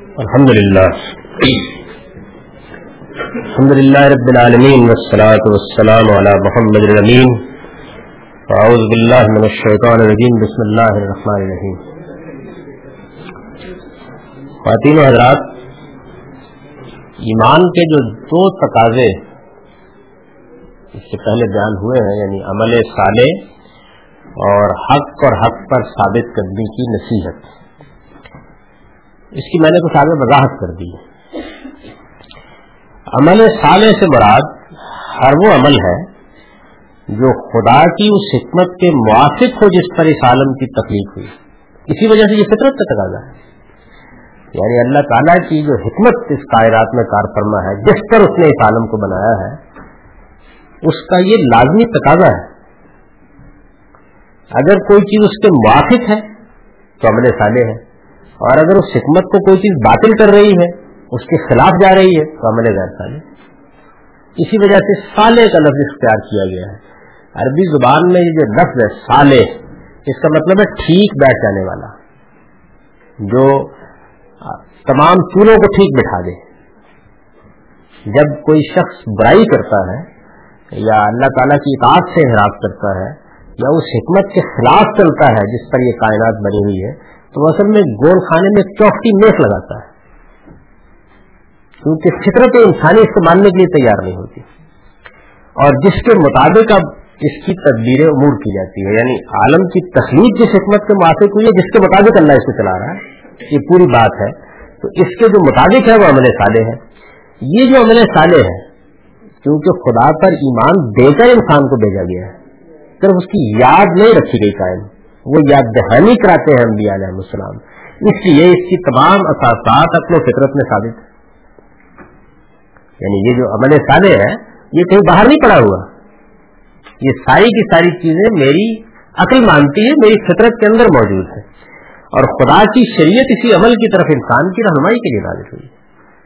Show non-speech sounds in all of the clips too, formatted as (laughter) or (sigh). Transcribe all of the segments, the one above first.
الحمد للہ الحمد للہ رب العالمین والصلاة والسلام على محمد الامین۔ اعوذ باللہ من الشیطان الرجیم، بسم اللہ الرحمن الرحیم۔ خواتین و حضرات، ایمان کے جو دو تقاضے اس سے پہلے بیان ہوئے ہیں یعنی عمل صالح اور حق اور حق پر ثابت کرنے کی نصیحت۔ اس کی میں نے کچھ آگے وضاحت کر دی عمل صالح سے مراد ہر وہ عمل ہے جو خدا کی اس حکمت کے موافق ہو جس پر اس عالم کی تکلیف ہوئی۔ اسی وجہ سے یہ فطرت کا تقاضا ہے۔ یعنی اللہ تعالیٰ کی جو حکمت اس کائرات میں کار فرما ہے، جس پر اس نے اس عالم کو بنایا ہے، اس کا یہ لازمی تقاضا ہے۔ اگر کوئی چیز اس کے موافق ہے تو عمل صالح ہے۔ اور اگر اس حکمت کو کوئی چیز باطل کر رہی ہے، اس کے خلاف جا رہی ہے، تو عمل غیر صالح اسی وجہ سے سالے کا لفظ اختیار کیا گیا ہے۔ عربی زبان میں یہ جو لفظ ہے سالے اس کا مطلب ہے ٹھیک بیٹھ جانے والا، جو تمام چولوں کو ٹھیک بٹھا دے۔ جب کوئی شخص برائی کرتا ہے، یا اللہ تعالیٰ کی اطاعت سے حراس کرتا ہے، یا اس حکمت کے خلاف چلتا ہے، جس پر یہ کائنات بنی ہوئی ہے تو اصل میں گول خانے میں چوکٹی میخ لگاتا ہے۔ کیونکہ فطرت انسانی اس کو ماننے کے لیے تیار نہیں ہوتی۔ اور جس کے مطابق اب اس کی تدبیر امور کی جاتی ہے یعنی عالم کی تخلیق جس حکمت کے موافق ہوئی ہے، جس کے مطابق اللہ اس کو چلا رہا ہے، یہ پوری بات ہے۔ تو اس کے جو مطابق ہے وہ عمل سالے ہے یہ جو عمل سالے ہے کیونکہ خدا پر ایمان دے کر انسان کو بھیجا گیا ہے، صرف اس کی یاد نہیں رکھی گئی قائم۔ وہ یاد دہانی کراتے ہیں انبیاء علیہ السلام۔ اس لیے اس کی تمام اثاثات اپنے فطرت میں ثابت یعنی یہ جو عمل سادے ہے، یہ کہیں باہر نہیں پڑا ہوا۔ یہ ساری کی ساری چیزیں میری عقل مانتی ہے میری فطرت کے اندر موجود ہے اور خدا کی شریعت اسی عمل کی طرف انسان کی رہنمائی کے لیے نازل ہوئی۔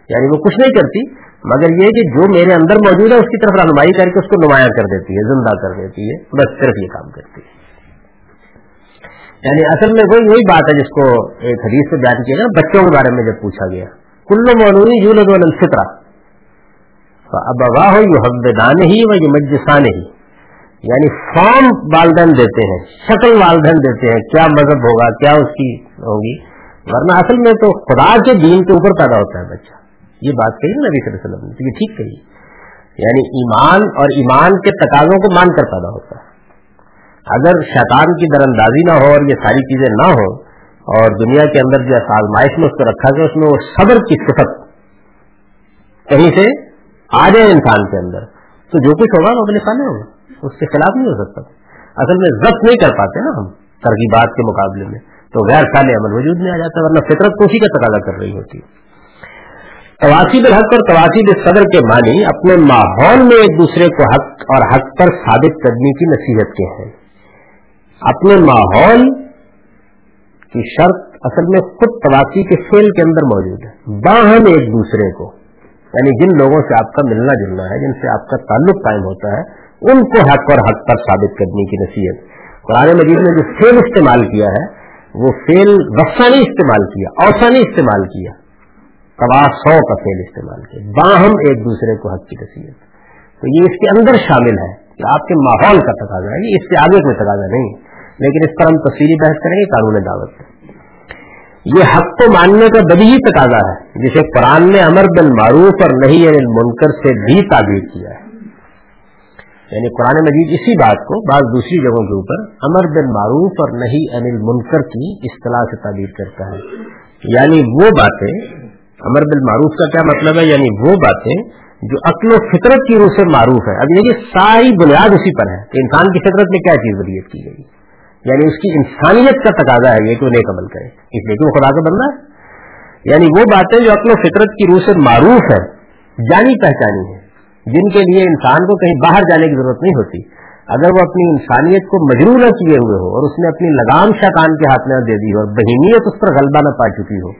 یعنی وہ کچھ نہیں کرتی، مگر یہ کہ جو میرے اندر موجود ہے، اس کی طرف رہنمائی کر کے اس کو نمایاں کر دیتی ہے، زندہ کر دیتی ہے، بس صرف یہ کام کرتی ہے۔ یعنی اصل میں وہی وہی بات ہے جس کو ایک حدیث سے بیان کیا گیا، بچوں کے بارے میں جب پوچھا گیا۔ کلو مولوی یو لگ اب واہ ہو یو حبدان ہی و یہ مجسان ہی یعنی فارم والدین دیتے ہیں، شکل والدین دیتے ہیں، کیا مذہب ہوگا، کیا اس کی ہوگی۔ ورنہ اصل میں تو خدا کے دین کے اوپر پیدا ہوتا ہے بچہ۔ یہ بات کہی نبی صلی اللہ علیہ وسلم نے یہ ٹھیک کہی۔ یعنی ایمان اور ایمان کے تقاضوں کو مان کر پیدا ہوتا ہے۔ اگر شیطان کی در اندازی نہ ہو اور یہ ساری چیزیں نہ ہو اور دنیا کے اندر جو آزمائش میں اس کو رکھا گیا، اس میں وہ صبر کی صفت کہیں سے آ جائے انسان کے اندر۔ تو جو کچھ ہوگا وہ اپنے سامنے ہوگا، اس کے خلاف نہیں ہو سکتا۔ اصل میں ضبط نہیں کر پاتے نا ہم ترغیبات کے مقابلے میں۔ تو غیر سال عمل وجود میں آ جاتا ہے، ورنہ فطرت کو اسی کا تقاضا کر رہی ہوتی۔ تواسیب الحق اور تواسیب صدر کے معنی اپنے ماحول میں ایک دوسرے کو حق اور حق پر ثابت کرنے کی نصیحت کے ہیں۔ اپنے ماحول کی شرط اصل میں خود تواسی کے فیل کے اندر موجود ہے۔ باہم ایک دوسرے کو یعنی جن لوگوں سے آپ کا ملنا جلنا ہے، جن سے آپ کا تعلق قائم ہوتا ہے، ان کو حق اور حق پر ثابت کرنے کی نصیحت۔ قرآن مجید نے جو فیل استعمال کیا ہے، وہ فیل وسانی استعمال کیا، اوسانی استعمال کیا۔ تبا سو کا فیل استعمال کیا۔ باہم ایک دوسرے کو حق کی نصیحت۔ تو یہ اس کے اندر شامل ہے کہ آپ کے ماحول کا تقاضا ہے، یہ اس سے آگے کوئی تقاضا نہیں۔ لیکن اس پر ہم تفصیلی بحث کریں گے، قانون دعوت یہ حق کو ماننے کا بدی ہی تقاضا ہے، جسے قرآن نے امر بن معروف اور نہیں انل منکر سے بھی تعبیر کیا ہے۔ یعنی قرآن مجید اسی بات کو بعض دوسری جگہوں کے اوپر امر بن معروف اور نہیں انل منکر کی اصطلاح سے تعبیر کرتا ہے۔ یعنی وہ باتیں، امر بن معروف کا کیا مطلب ہے؟ یعنی وہ باتیں جو عقل و فطرت کی روح سے معروف ہے اب یہ ساری بنیاد اسی پر ہے کہ انسان کی فطرت میں کیا چیز ولیت کی گئی۔ یعنی اس کی انسانیت کا تقاضا ہے یہ کہ نیک عمل کرے۔ اس لیے کہ وہ خدا کا بندہ ہے۔ یعنی وہ باتیں جو اپنے فطرت کی روح سے معروف ہے جانی پہچانی ہے جن کے لیے انسان کو کہیں باہر جانے کی ضرورت نہیں ہوتی۔ اگر وہ اپنی انسانیت کو مجرور نہ کیے ہوئے ہو اور اس نے اپنی لگام شاکان کے ہاتھ میں دے دی ہو اور بہیمیت اس پر غلبہ نہ پا چکی ہو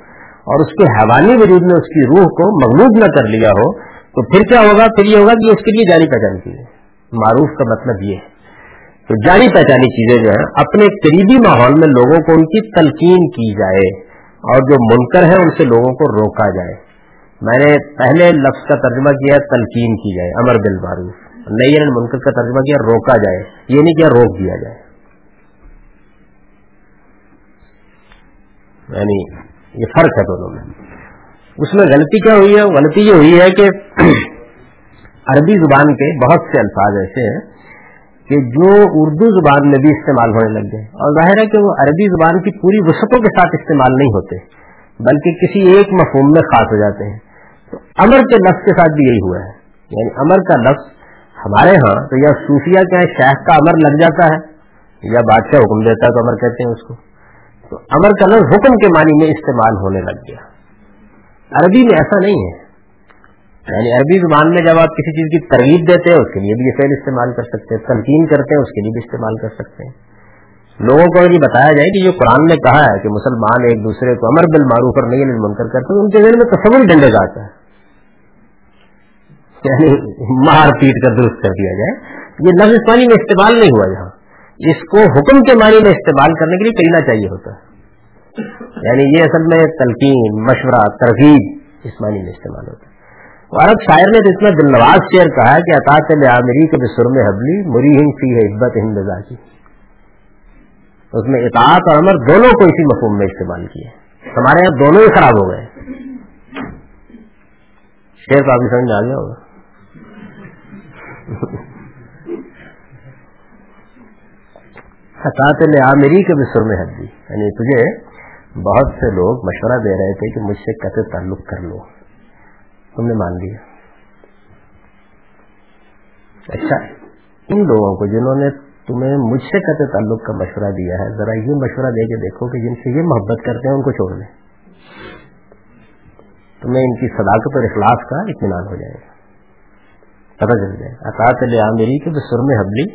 اور اس کے حیوانی وجود میں اس کی روح کو مغلوب نہ کر لیا ہو، تو پھر کیا ہوگا؟ پھر یہ ہوگا کہ اس کے لیے جانی پہچان کی ہے معروف کا مطلب یہ ہے۔ تو جانی پہچانی چیزیں جو ہیں، اپنے قریبی ماحول میں لوگوں کو ان کی تلقین کی جائے اور جو منکر ہے ان سے لوگوں کو روکا جائے۔ میں نے پہلے لفظ کا ترجمہ کیا تلقین کی جائے، امر بل معروف نئی یعنی منکر کا ترجمہ کیا، روکا جائے۔ یہ نہیں کیا، روک دیا جائے۔ یعنی یہ فرق ہے دونوں میں۔ اس میں غلطی کیا ہوئی ہے؟ غلطی یہ ہوئی ہے کہ (clears throat) عربی زبان کے بہت سے الفاظ ایسے ہیں کہ جو اردو زبان میں بھی استعمال ہونے لگ گئے۔ اور ظاہر ہے کہ وہ عربی زبان کی پوری وسعتوں کے ساتھ استعمال نہیں ہوتے، بلکہ کسی ایک مفہوم میں خاص ہو جاتے ہیں۔ تو امر کے لفظ کے ساتھ بھی یہی ہوا ہے۔ یعنی امر کا لفظ ہمارے ہاں تو یا صوفیہ کیا شیخ کا امر لگ جاتا ہے، یا بادشاہ حکم دیتا ہے تو امر کہتے ہیں اس کو۔ تو امر کا لفظ حکم کے معنی میں استعمال ہونے لگ گیا۔ عربی میں ایسا نہیں ہے۔ یعنی عربی زبان میں جب آپ کسی چیز کی ترغیب دیتے ہیں، اس کے لیے بھی یہ فیل استعمال کر سکتے ہیں، تلقین کرتے ہیں، اس کے لیے بھی استعمال کر سکتے ہیں۔ لوگوں کو یہ بتایا جائے کہ جو قرآن نے کہا ہے کہ مسلمان ایک دوسرے کو امر بل معروف اور نہیں منکر کرتے ہیں، ان کے ذہن میں تصور ڈنڈے کا آتا ہے۔ یعنی مار پیٹ کر درست کر دیا جائے۔ یہ لفظ پانی میں استعمال نہیں ہوا یہاں۔ اس کو حکم کے معنی میں استعمال کرنے کے لیے کرینا چاہیے ہوتا ہے۔ یعنی یہ اصل میں تلقین، مشورہ، ترغیب اس معنی میں استعمال ہوتا ہے۔ عرب شاعر نے تو اتنا دل نواز شعر کہا کہ اطاط عامری کے سرم حبلی مری ہند سی ہے عبت ہند کی اس میں اطاعت اور امر دونوں کو اسی مفہوم میں استعمال کیے۔ ہمارے یہاں دونوں ہی خراب ہو گئے۔ شیر کا بھی سمجھ آ گیا ہوگا۔ اطاط عامری کے بھی سرم حبلی۔ یعنی تجھے بہت سے لوگ مشورہ دے رہے تھے کہ مجھ سے قطع تعلق کر لو۔ تم نے مان لیا۔ اچھا ان لوگوں کو جنہوں نے تمہیں مجھ سے قطع تعلق کا مشورہ دیا ہے، ذرا یہ مشورہ دے کے دیکھو کہ جن سے یہ محبت کرتے ہیں ان کو چھوڑ دیں۔ تمہیں ان کی صداقت اور اخلاص کا اطمینان ہو جائے گا۔ پتہ چل جائے اطاط عامری کے سر میں حبلی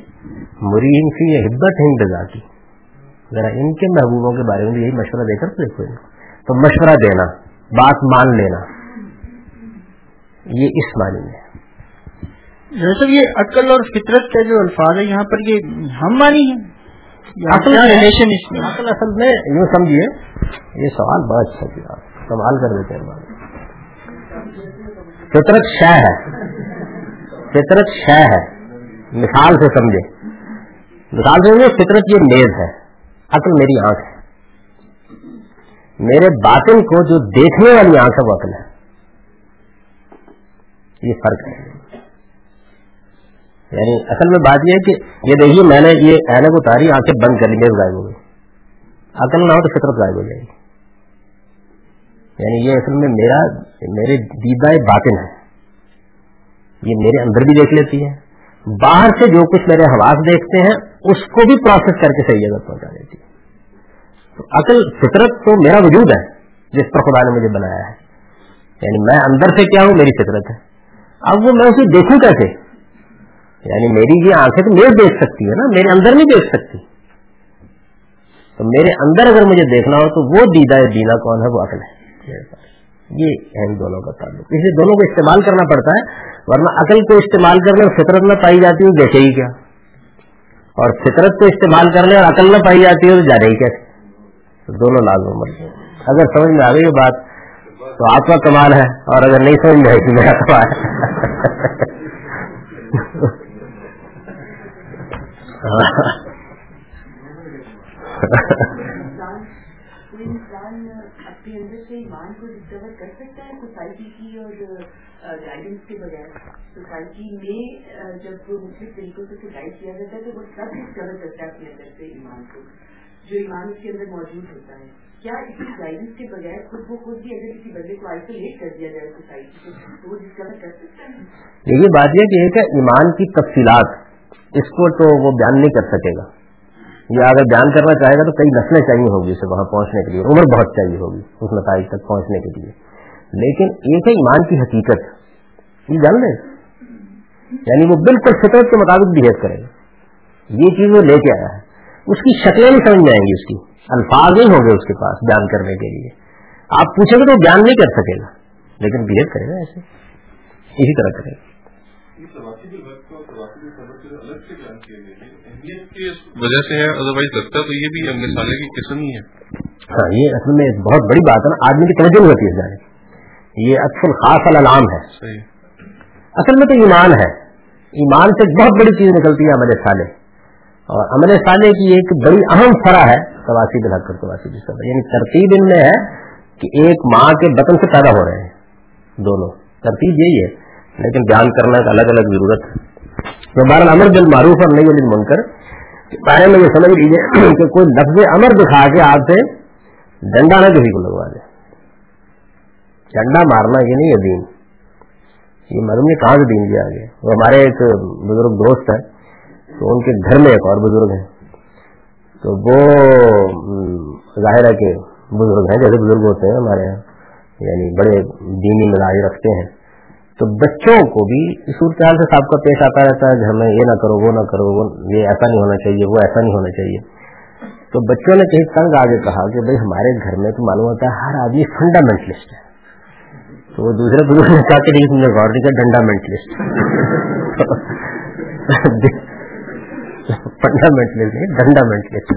مرین کی یہ حبت ہے ان کی ذرا ان کے محبوبوں کے بارے میں یہی مشورہ دے کر دیکھو ان کو۔ تو مشورہ دینا، بات مان لینا۔ یہ اس معنی میں سر یہ عقل اور فطرت کا جو الفاظ ہے یہاں پر یہ ہم مانی ہے اصل میں یوں سمجھیے یہ سوال بہت اچھا کیا۔ سوال کر دیتے ہیں فطرت شہ ہے۔ فطرت شہ ہے۔ مثال سے سمجھے۔ مثال سے سمجھے فطرت یہ میز ہے۔ عقل میری آنکھ ہے۔ میرے باطن کو جو دیکھنے والی آنکھ ہے وہ عقل ہے۔ یہ فرق ہے۔ یعنی اصل میں بات یہ ہے کہ یہ دیکھیے میں نے یہ اینک اتاری آنکھیں بند کر لی میرے غائب ہو گئی۔ عقل نہ ہو تو فطرت غائب ہو جائے گی۔ یعنی یہ اصل میں میرا، میرے دیدا باطن ہے۔ یہ میرے اندر بھی دیکھ لیتی ہے۔ باہر سے جو کچھ میرے حواس دیکھتے ہیں، اس کو بھی پروسیس کر کے صحیح جگہ پہنچا دیتی ہے۔ عقل، فطرت تو میرا وجود ہے، جس پر خدا نے مجھے بنایا ہے۔ یعنی میں اندر سے کیا ہوں، میری فطرت ہے۔ اب وہ میں اسے دیکھوں کیسے؟ یعنی میری یہ آنکھیں تو میرے دیکھ سکتی ہے نا، میرے اندر نہیں دیکھ سکتی۔ تو میرے اندر اگر مجھے دیکھنا ہو تو وہ دیدا دینا کون ہے؟ وہ عقل ہے۔ یہ ہے ان دونوں کا تعلق۔ اسے دونوں کو استعمال کرنا پڑتا ہے، ورنہ عقل کو استعمال کرنے اور فطرت نہ پائی جاتی ہے جیسے ہی کیا۔ اور فطرت کو استعمال کرنے اور عقل نہ پائی جاتی ہے تو جا رہی کیسے؟ دونوں لازم مرتے اگر سمجھ میں آ گئی بات تو آپ کا کمال ہے اور اگر نہیں سمجھ میں تو میرا کمال ہے۔ ایمان کو ڈسکور کر سکتا ہے سوسائٹی کی اور گائیڈنس کے بغیر سوسائٹی میں جب مختلف طریقوں سے گائڈ کیا جاتا ہے تو وہ سب ڈسکور کرتا ہے اپنے اندر سے ایمان کو۔ جو ایمان اس کے اندر موجود ہوتا ہے۔ کیا اسی گائیڈنس کے بغیر خود کو خود بھی اگر کسی بندے کو آئسولیٹ کر دیا جائے سوسائٹی تو وہ ڈسکور کر سکتا ہے یہ بات یہ کہ ایک ہے ایمان کی تفصیلات۔ اس کو تو وہ بیان نہیں کر سکے گا۔ یا اگر بیان کرنا چاہے گا تو کئی نسلیں چاہیے ہوگی اسے وہاں پہنچنے کے لیے۔ عمر بہت چاہیے ہوگی اس نتائج تک پہنچنے کے لیے۔ لیکن ایک ہے ایمان کی حقیقت۔ یہ جان لیں یعنی وہ بالکل فطرت کے مطابق بہیو کرے گا۔ یہ چیز وہ لے کے آیا ہے۔ اس کی شکلیں نہیں سمجھ میں آئیں گی اس کی الفاظ نہیں ہوں گے اس کے پاس بیان کرنے کے لیے۔ آپ پوچھیں گے تو بیان نہیں کر سکے گا لیکن بہیو کرے گا ایسے۔ اسی طرح کرے گا۔ وجہ سے ہے ادروائز لگتا ہے تو یہ بھی مثالے کی قسم ہی ہے۔ ہاں یہ اصل میں بہت بڑی بات ہے نا آدمی کی توجہ نہیں ہوتی ہے جانے یہ اکثر خاص العام ہے۔ اصل میں تو ایمان ہے۔ ایمان سے بہت بڑی چیز نکلتی ہے عمل صالح اور عمل صالح کی ایک بڑی اہم فرا ہے سواسی بلا کر سواسی بھی سب یعنی ترتیب ان میں ہے کہ ایک ماں کے بطن سے پیدا ہو رہے ہیں دونوں۔ ترتیب یہی ہے، لیکن بیان کرنا ایک الگ الگ ضرورت ہے۔ تو بہرحال امر بل معروف اور نہیں بل منکر بارے میں یہ سمجھ لیجیے (clears throat) کہ کوئی لفظ امر دکھا کے آپ سے ڈنڈا نہ کسی کو لگوا دے۔ ڈنڈا مارنا یہ نہیں ہے دین۔ یہ معلوم نہیں کہاں سے دین دیا گیا؟ وہ ہمارے ایک بزرگ دوست ہے تو ان کے گھر میں ایک اور بزرگ ہیں۔ تو وہ ظاہر ہے کہ بزرگ ہیں، جیسے بزرگ ہوتے ہیں ہمارے یہاں یعنی بڑے دینی مزاج رکھتے ہیں۔ تو بچوں کو بھی صورتحال سے صاحب کا پیش آتا رہتا ہے گھر میں یہ نہ کرو، وہ نہ کرو، وہ، یہ ایسا نہیں ہونا چاہیے، وہ ایسا نہیں ہونا چاہیے۔ تو بچوں نے کہیں تنگ آگے کہا کہ بھائی ہمارے گھر میں تو معلوم ہوتا ہے ہر آدمی فنڈامنٹلسٹ ہے۔ تو وہ دوسرے بزرگ نے کہا کہ نہیں، تم نے غور نہیں کیا ڈنڈامنٹلسٹ (laughs) فنڈامنٹلسٹ نہیں ڈنڈامنٹلسٹ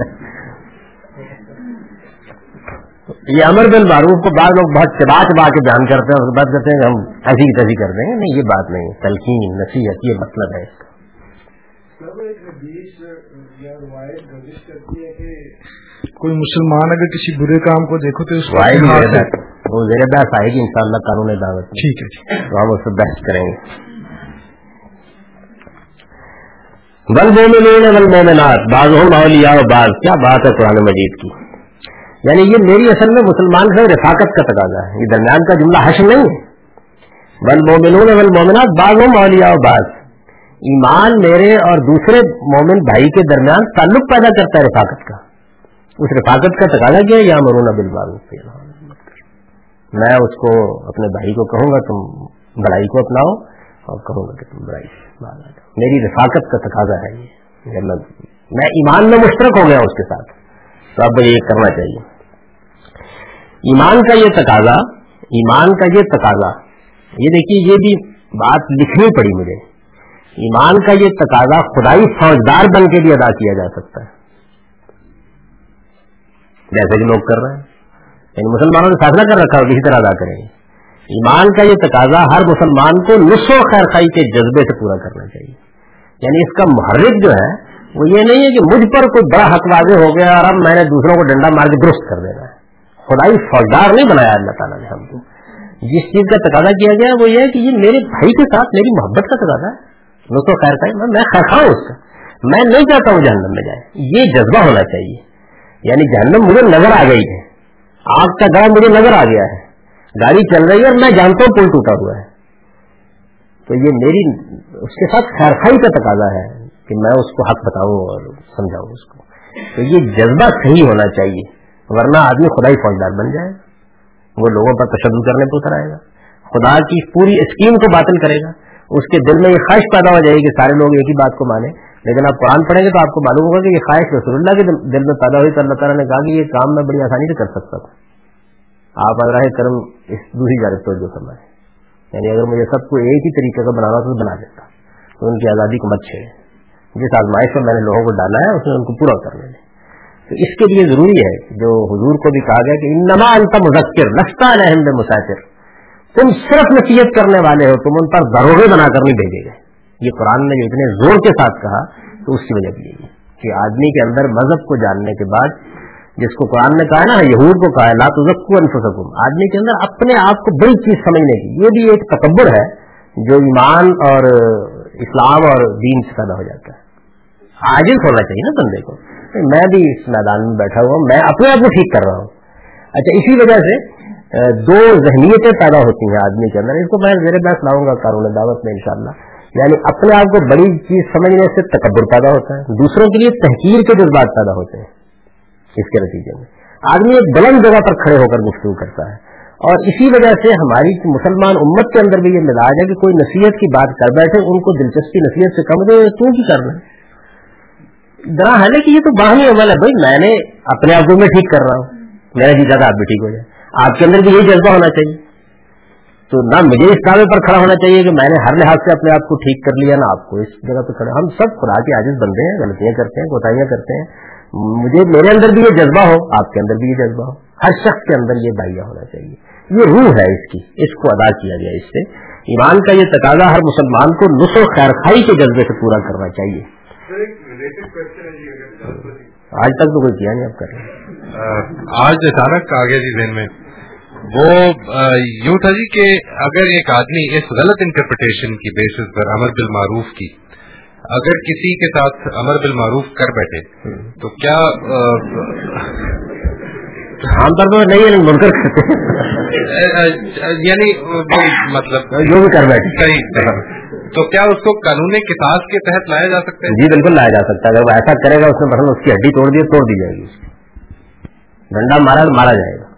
یہ امر بل معروف کو بعض لوگ بہت چبا چبا کے بیان کرتے ہیں اس کے بعد کہتے ہیں کہ ہم ایسی کی تیسی کر دیں گے نہیں یہ بات نہیں تلقین نصیحت یہ مطلب ہے اس کا کوئی مسلمان اگر کسی برے کام کو دیکھو تو وہ زیر بحث آئے گی ان شاء اللہ قانون دعوت ٹھیک ہے ٹھیک ہے تو ہم اس سے بحث کریں گے بل مومنون بل مومنات بعض ہوں اولیاء و بعض، کیا بات ہے قرآن مجید کی؟ یعنی یہ میری اصل میں مسلمان سے رفاقت کا تقاضا ہے، یہ درمیان کا جملہ حشر نہیں ہے۔ بل مومنون بل مومنات بعض ہوں اولیاء و بعض۔ ایمان میرے اور دوسرے مومن بھائی کے درمیان تعلق پیدا کرتا ہے رفاقت کا۔ اس رفاقت کا تقاضا کیا ہے؟ یا مرون بل میں اس کو اپنے بھائی کو کہوں گا، تم بڑائی کو اپناؤ اور کہوں گا کہ تم بڑائی میری رفاقت کا تقاضا ہے یہ۔ یعنی میں ایمان میں مشترک ہو گیا اس کے ساتھ۔ تو اب یہ کرنا چاہیے۔ ایمان کا یہ تقاضا ایمان کا یہ تقاضا یہ دیکھیے، یہ بھی بات لکھنی پڑی مجھے۔ ایمان کا یہ تقاضا خدائی فوجدار بن کے بھی ادا کیا جا سکتا ہے۔ جیسے کہ لوگ کر رہے ہیں۔ یعنی مسلمانوں نے فیصلہ کر رکھا ہے کسی طرح ادا کریں گے۔ ایمان کا یہ تقاضا ہر مسلمان کو نصف و خیر خائی کے جذبے سے پورا کرنا چاہیے۔ یعنی اس کا محرک جو ہے، وہ یہ نہیں ہے کہ مجھ پر کوئی بڑا حق واضح ہو گیا اور اب میں نے دوسروں کو ڈنڈا مار کے درست کر دینا۔ ہے خدائی فوجدار نہیں بنایا اللہ تعالیٰ نے ہم کو۔ جس چیز کا تقاضا کیا گیا وہ یہ ہے کہ یہ میرے بھائی کے ساتھ میری محبت کا تقاضا ہے۔ نصف و خیر خائی میں میں خیر خواہ ہوں اس کا۔ میں نہیں چاہتا ہوں جہنم میں جائے۔ یہ جذبہ ہونا چاہیے۔ یعنی جہنم مجھے نظر آ گئی ہے۔ آگ کا گڑھ مجھے نظر آ گیا ہے۔ گاڑی چل رہی ہے اور میں جانتا ہوں پل ٹوٹا ہوا ہے۔ تو یہ میری اس کے ساتھ خیر خائی کا تقاضا ہے کہ میں اس کو حق بتاؤں اور سمجھاؤں اس کو۔ تو یہ جذبہ صحیح ہونا چاہیے، ورنہ آدمی خدائی فوجدار بن جائے۔ وہ لوگوں پر تشدد کرنے پہ اتر آئے گا۔ خدا کی پوری اسکیم کو باطل کرے گا۔ اس کے دل میں یہ خواہش پیدا ہو جائے گی کہ سارے لوگ ایک ہی بات کو مانیں۔ لیکن آپ قرآن پڑھیں گے تو آپ کو معلوم ہوگا کہ یہ خواہش رسول اللہ کے دل میں پیدا ہوئی تو اللہ تعالیٰ نے کہا کہ یہ کام میں بڑی آسانی سے کر سکتا تھا۔ آپ اگر کرم اس دوسری جانب توجہ فرمائیں یعنی اگر مجھے سب کو ایک ہی طریقے کا بنانا تو بنا دیتا. تو ان کی آزادی کو مت چھیڑے. جس آزمائش میں میں نے لوگوں کو ڈالا ہے، اس نے ان کو پورا کرنے دیں تو اس کے لیے ضروری ہے جو حضور کو بھی کہا گیا کہ انما انت مذکر، لستا الحمد مسافر تم صرف نصیحت کرنے والے ہو، تم ان پر دروغے بنا کر نہیں بھیجے گئے. یہ قرآن نے جو اتنے زور کے ساتھ کہا، تو اس کی وجہ بھی یہی کہ آدمی کے اندر مذہب کو جاننے کے بعد جس کو قرآن نے کہا نا، یہود کو کہا ہے، لا تزکو انفسکم۔ آدمی کے اندر اپنے آپ کو بڑی چیز سمجھنے کی، یہ بھی ایک تکبر ہے جو ایمان اور اسلام اور دین سے پیدا ہو جاتا ہے۔ عاجز ہونا چاہیے نا بندے کو۔ میں بھی اس میدان میں بیٹھا ہوا ہوں، میں اپنے آپ کو ٹھیک کر رہا ہوں۔ اچھا اسی وجہ سے دو ذہنیتیں پیدا ہوتی ہیں آدمی کے اندر۔ اس کو میں زیر بحث لاؤں گا قانون دعوت میں انشاءاللہ۔ یعنی اپنے آپ کو بڑی چیز سمجھنے سے تکبر پیدا ہوتا ہے۔ دوسروں کے لیے تحقیر کے جذبات پیدا ہوتے ہیں۔ اس کے نتیجے میں۔ آدمی ایک بلند جگہ پر کھڑے ہو کر گفتگو کرتا ہے۔ اور اسی وجہ سے ہماری مسلمان امت کے اندر بھی یہ مزاج ہے کہ کوئی نصیحت کی بات کر بیٹھے، ان کو دلچسپی نصیحت سے کم دے، تو کی کرنا ذرا حال کہ یہ تو باہمی عمل ہے بھائی، میں نے اپنے آپ کو میں ٹھیک کر رہا ہوں۔ میرا جی زیادہ آپ بھی ٹھیک ہو جائے آپ کے اندر بھی یہی جذبہ ہونا چاہیے۔ تو نہ مجھے اس دعوے پر کھڑا ہونا چاہیے کہ میں نے ہر لحاظ سے اپنے آپ کو ٹھیک کر لیا، نہ آپ کو اس جگہ پہ کھڑا۔ ہم سب خدا کے عاجز بندے ہیں، غلطیاں کرتے ہیں، کوتاہیاں کرتے ہیں۔ مجھے میرے اندر بھی یہ جذبہ ہو آپ کے اندر بھی یہ جذبہ ہو۔ ہر شخص کے اندر یہ بائیا ہونا چاہیے۔ یہ روح ہے اس کی اس کو ادا کیا گیا اس سے۔ ایمان کا یہ تقاضا ہر مسلمان کو نسو خیر خائی کے جذبے سے پورا کرنا چاہیے۔ آج تک تو کوئی کیا نہیں آپ کر رہے۔ آج اچانک آ گیا جی ذہن میں وہ یوں تھا جی کہ اگر ایک آدمی اس غلط انٹرپریٹیشن کی بیسس پر امر بالمعروف کی اگر کسی کے ساتھ امر بالمعروف کر بیٹھے تو کیا عام طور پر نہیں منکر کرتے یعنی مطلب جو بھی کر بیٹھے۔ صحیح ہاں۔ تو کیا اس کو قانون کتاب کے تحت لایا جا سکتا ہے؟ جی بالکل لایا جا سکتا ہے۔ اگر وہ ایسا کرے گا اس نے مثلا اس کی ہڈی توڑ دی توڑ دی جائے گی۔ ڈنڈا مارا مارا جائے گا۔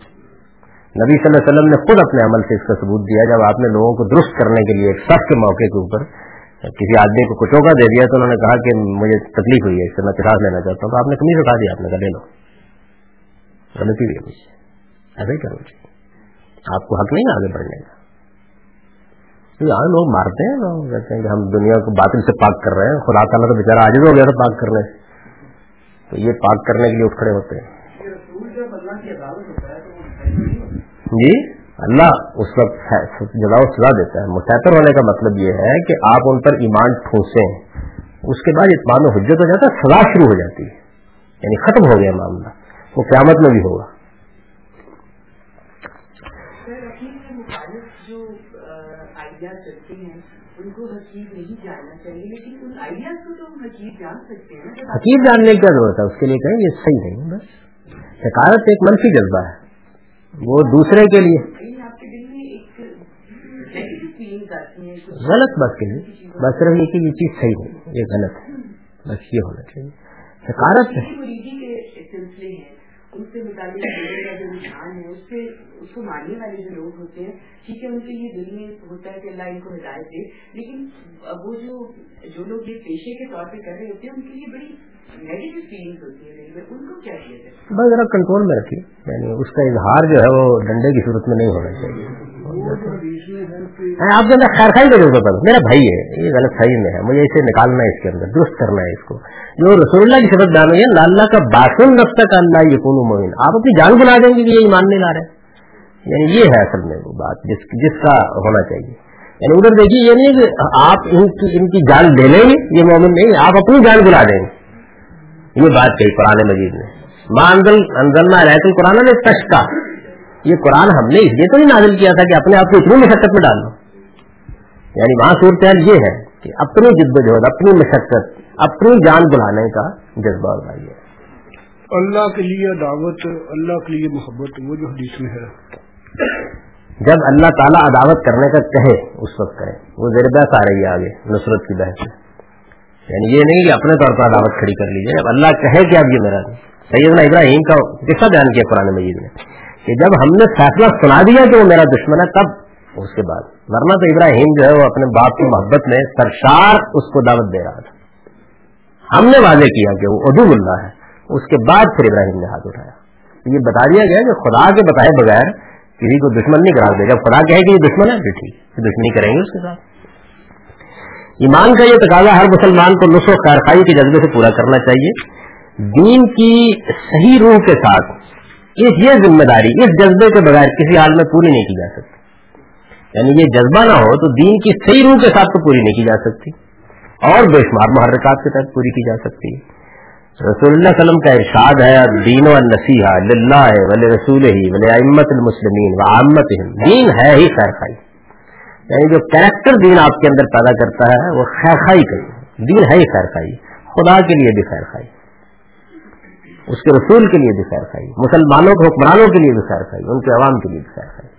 نبی صلی اللہ علیہ وسلم نے خود اپنے عمل سے اس کا ثبوت دیا جب آپ نے لوگوں کو درست کرنے کے لیے ایک سخت موقع کے اوپر کسی آدمی کو کچھ کچوکا دے دیا تو انہوں نے کہا کہ مجھے تکلیف ہوئی ہے، اس سے میں پیساس لینا چاہتا ہوں۔ تو آپ نے کمی سکھا دیا آپ نے کہا لے لو غلطی ہوئی مجھ سے۔ ایسا ہی کرنا چاہیے جی۔ آپ کو حق نہیں آگے بڑھنے کا۔ یہاں لوگ مارتے ہیں، لوگ کہتے ہیں کہ ہم دنیا کو باطل سے پاک کر رہے ہیں۔ خدا تعالیٰ تو بےچارا آج ہو گیا تھا پاک کرنے۔ سے تو یہ پاک کرنے کے لیے اٹھ کھڑے ہوتے ہیں۔ جی؟ اللہ اس وقت جزا و سزا دیتا ہے۔ مسافر ہونے کا مطلب یہ ہے کہ آپ ان پر ایمان ٹھوسیں اس کے بعد اطمان و حجت ہو جاتا ہے سزا شروع ہو جاتی ہے۔ یعنی ختم ہو گیا معاملہ وہ قیامت میں بھی ہوگا۔ ان حقیق جاننے کی کیا ضرورت ہے؟ اس کے لیے کہیں یہ صحیح نہیں بس۔ حکارت ایک منفی جذبہ ہے وہ دوسرے کے لیے۔ غلط بات کے لیے بس صرف یہ کہ یہ چیز صحیح ہے یہ غلط ہے۔ بس یہ ہونا چاہیے۔ سکارت ہے۔ جو ہے اللہ ہدایت وہ جو پیشے کے طور پہ کر رہے ہوتے ہیں ان کے لیے بس ذرا کنٹرول میں رکھیے۔ یعنی اس کا اظہار جو ہے وہ ڈنڈے کی صورت میں نہیں ہونا چاہیے۔ آپ کے اندر خیر خائی کا جو میرا بھائی ہے، یہ غلط صحیح میں ہے۔ مجھے اسے نکالنا ہے اس کے اندر۔ درست کرنا ہے اس کو۔ جو رسول اللہ کی شبت بیان ہوئی ہے، اللہ کا باسن رب کا اللہ یقون مومن آپ اپنی جان بلا دیں گے کہ یہ ایمان نہیں لا رہے۔ یعنی یہ ہے اصل میں وہ بات، جس جس کا ہونا چاہیے۔ یعنی ادھر دیکھیے، یہ نہیں کہ آپ ان کی ان کی جان لے لیں گے، یہ مومن نہیں، آپ اپنی جان بلا دیں گے۔ یہ بات کہی قرآن مجید نے۔ ماں انزل، انزلنا رحت القرآن نے تشکا یہ قرآن ہم نے اس لیے تو نہیں نازل کیا تھا کہ اپنے آپ کو اتنی مشقت میں ڈال دو یعنی وہاں صورتحال یہ ہے کہ اپنی جد و اپنی مشقت اپنی جان بلانے کا جذبہ اٹھائیے۔ اللہ کے لیے دعوت اللہ کے لیے محبت وہ جو حدیث میں ہے۔ جب اللہ تعالیٰ عداوت کرنے کا کہے اس وقت کہے وہ زیر بحث آ رہی ہے آگے نصرت کی بحث یعنی یہ نہیں کہ اپنے طور پر عداوت کھڑی کر لیجیے جب اللہ کہے کہ اب یہ میرا سیدنا ابراہیم کا قصہ بیان کیا قرآن مجید نے۔ کہ جب ہم نے فیصلہ سنا دیا کہ وہ میرا دشمن ہے، تب اس کے بعد۔ ورنہ تو ابراہیم جو ہے وہ اپنے باپ کی محبت میں سرشار اس کو دعوت دے رہا تھا۔ ہم نے واضح کیا کہ وہ ادو اللہ ہے۔ اس کے بعد پھر ابراہیم نے ہاتھ اٹھایا۔ یہ بتا دیا گیا کہ خدا کے بتائے بغیر کسی کو دشمن نہیں کرا دے جب خدا کہے کہ یہ دشمن ہے، تو ٹھیک دشمنی کریں گے اس کے ساتھ۔ ایمان کا یہ تقاضا ہر مسلمان کو نسخ و کارخائی کے جذبے سے پورا کرنا چاہیے۔ دین کی صحیح روح کے ساتھ اس یہ ذمہ داری اس جذبے کے بغیر کسی حال میں پوری نہیں کی جا سکتی۔ یعنی یہ جذبہ نہ ہو تو دین کی صحیح روح کے ساتھ تو پوری نہیں کی جا سکتی۔ اور بے شمار محرکات کے تحت پوری کی جا سکتی۔ ہے رسول اللہ علیہ وسلم کا ارشاد ہے دین و نسیحا للہ ولی رسول ہی ولی امت المسلمین و عامت دین ہے ہی خیر خائی یعنی جو کریکٹر دین آپ کے اندر پیدا کرتا ہے، وہ خیر خائی کا دین ہے ہی خیر خائی خدا کے لیے بھی خیر خائی اس کے رسول کے لیے بھی خیر خائی، مسلمانوں کے حکمرانوں کے لیے بھی خیر خائی، ان کے عوام کے لیے بھی خیر خائی۔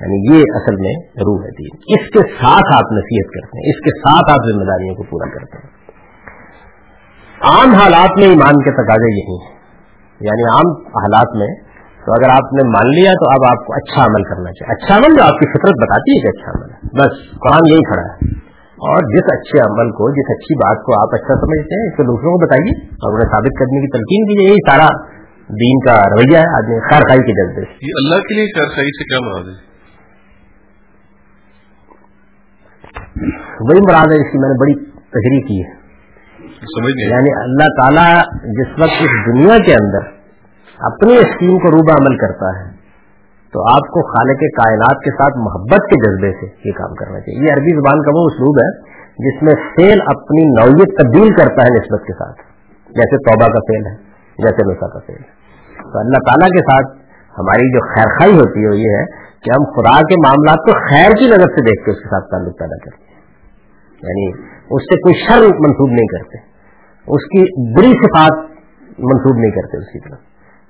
یعنی یہ اصل میں روح ہے دین۔ اس کے ساتھ آپ نصیحت کرتے ہیں، اس کے ساتھ آپ ذمہ داریوں کو پورا کرتے ہیں۔ عام حالات میں ایمان کے تقاضے یہی ہیں۔ یعنی عام حالات میں تو اگر آپ نے مان لیا تو اب آپ کو اچھا عمل کرنا چاہیے۔ اچھا عمل جو آپ کی فطرت بتاتی ہے کہ اچھا عمل ہے۔ بس قرآن یہی کھڑا ہے۔ اور جس اچھے عمل کو جس اچھی بات کو آپ اچھا سمجھتے ہیں اس کو دوسروں کو بتائیے اور انہیں ثابت کرنے کی تلقین کیجیے۔ یہی سارا دین کا رویہ ہے۔ آدمی خیر خائی کے جذبے سے۔ اللہ کے لیے خیر خائی سے کیا مراد ہے؟ وہی مراد ہے اس کی میں نے بڑی تحریر کی ہے۔ یعنی اللہ تعالیٰ جس وقت اس دنیا کے اندر اپنی اسکیم کو روبہ عمل کرتا ہے تو آپ کو خالق کائنات کے ساتھ محبت کے جذبے سے یہ کام کرنا چاہیے۔ یہ عربی زبان کا وہ اسلوب ہے جس میں فیل اپنی نوعیت تبدیل کرتا ہے نسبت کے ساتھ۔ جیسے توبہ کا فیل ہے، جیسے نسا کا فیل ہے۔ تو اللہ تعالیٰ کے ساتھ ہماری جو خیر خائی ہوتی ہے وہ یہ ہے کہ ہم خدا کے معاملات کو خیر کی نظر سے دیکھ کے اس کے ساتھ تعلق پیدا کرتے ہیں۔ یعنی اس سے کوئی شر منسوب نہیں کرتے۔ اس کی بری صفات منسوب نہیں کرتے اس کی طرف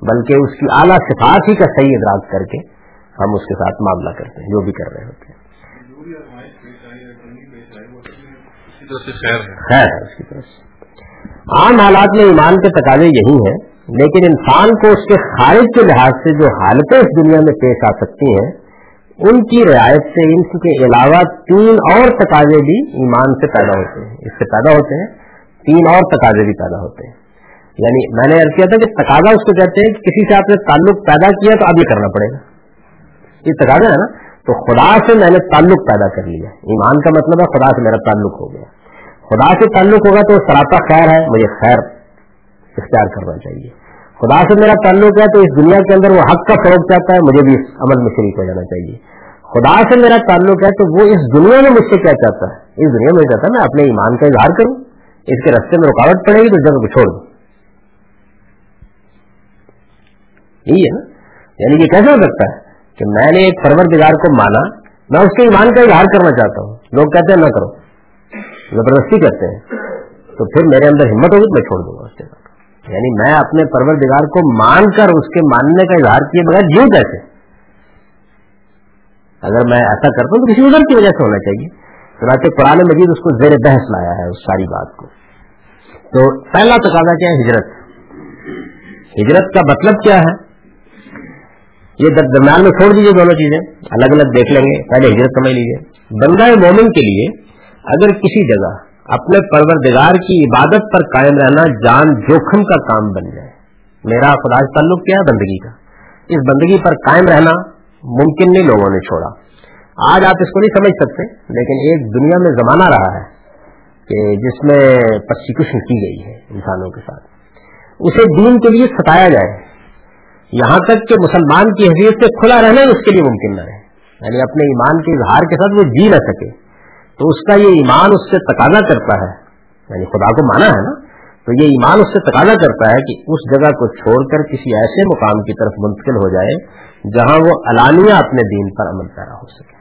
بلکہ اس کی اعلیٰ صفات ہی کا صحیح ادراک کر کے ہم اس کے ساتھ معاملہ کرتے ہیں، جو بھی کر رہے ہوتے ہیں۔ خیر خیر ہے اس کی طرف سے۔ عام حالات میں ایمان کے تقاضے یہی ہیں، لیکن انسان کو اس کے خارج کے لحاظ سے جو حالتیں اس دنیا میں پیش آ سکتی ہیں، ان کی رعایت سے، ان کے علاوہ تین اور تقاضے بھی ایمان سے پیدا ہوتے ہیں۔ اس سے پیدا ہوتے ہیں، تین اور تقاضے بھی پیدا ہوتے ہیں۔ یعنی میں نے عرض کیا تھا کہ تقاضا اس کو کہتے ہیں کہ کسی سے آپ نے تعلق پیدا کیا تو اب یہ کرنا پڑے گا۔ یہ تقاضا ہے نا؟ تو خدا سے میں نے تعلق پیدا کر لیا۔ ایمان کا مطلب ہے خدا سے میرا تعلق ہو گیا۔ خدا سے تعلق ہوگا تو سراپا خیر ہے، مجھے خیر اختیار کرنا چاہیے۔ خدا سے میرا تعلق ہے تو اس دنیا کے اندر وہ حق کا فروغ چاہتا ہے، مجھے بھی اس عمل میں شریک ہو جانا چاہیے۔ خدا سے میرا تعلق ہے تو وہ اس دنیا میں مجھ سے کیا چاہتا ہے؟ اس دنیا میں چاہتا ہے؟ میں اپنے ایمان کا اظہار کروں، اس کے رستے میں رکاوٹ پڑے گی تو اس جگہ کو چھوڑ دوں۔ یہی ہے نا؟ یعنی یہ کیسے ہو سکتا ہے کہ میں نے ایک پروردگار کو مانا، میں اس کے ایمان کا اظہار کرنا چاہتا ہوں۔ لوگ کہتے ہیں نہ کرو۔ زبردستی کرتے ہیں۔ تو پھر میرے اندر ہمت ہوگی تو میں چھوڑ دوں گا اس جگہ کو یعنی میں اپنے پروردگار کو مان کر اس کے ماننے کا اظہار کیے بغیر جیوں کیسے؟ اگر میں ایسا کرتا ہوں تو کسی ادھر کی وجہ سے ہونا چاہیے۔ چنانچہ قرآن مجید اس کو زیر بحث لایا ہے، اس ساری بات کو۔ تو پہلا تقاضا کیا ہے؟ ہجرت۔ ہجرت کا مطلب کیا ہے؟ یہ درمیان میں چھوڑ دیجیے دونوں چیزیں۔ الگ الگ دیکھ لیں گے، پہلے ہجرت سمجھ لیجیے بندہ مومن کے لیے اگر کسی جگہ اپنے پروردگار کی عبادت پر قائم رہنا جان جوخم کا کام بن جائے، میرا خدا تعلق کیا ہے بندگی کا؟ اس بندگی پر قائم رہنا ممکن نہیں لوگوں نے چھوڑا۔ آج آپ اس کو نہیں سمجھ سکتے، لیکن ایک دنیا میں زمانہ رہا ہے کہ جس میں پرسیکیوشن کی گئی ہے انسانوں کے ساتھ۔ اسے دین کے لیے ستایا جائے۔ یہاں تک کہ مسلمان کی حیثیت سے کھلا رہنا اس کے لیے ممکن نہ رہے۔ یعنی اپنے ایمان کے اظہار کے ساتھ وہ جی نہ سکے۔ تو اس کا یہ ایمان اس سے تقاضا کرتا ہے۔ یعنی خدا کو مانا ہے نا، تو یہ ایمان اس سے تقاضا کرتا ہے کہ اس جگہ کو چھوڑ کر کسی ایسے مقام کی طرف منتقل ہو جائے جہاں وہ علانیہ اپنے دین پر عمل پیرا ہو سکے۔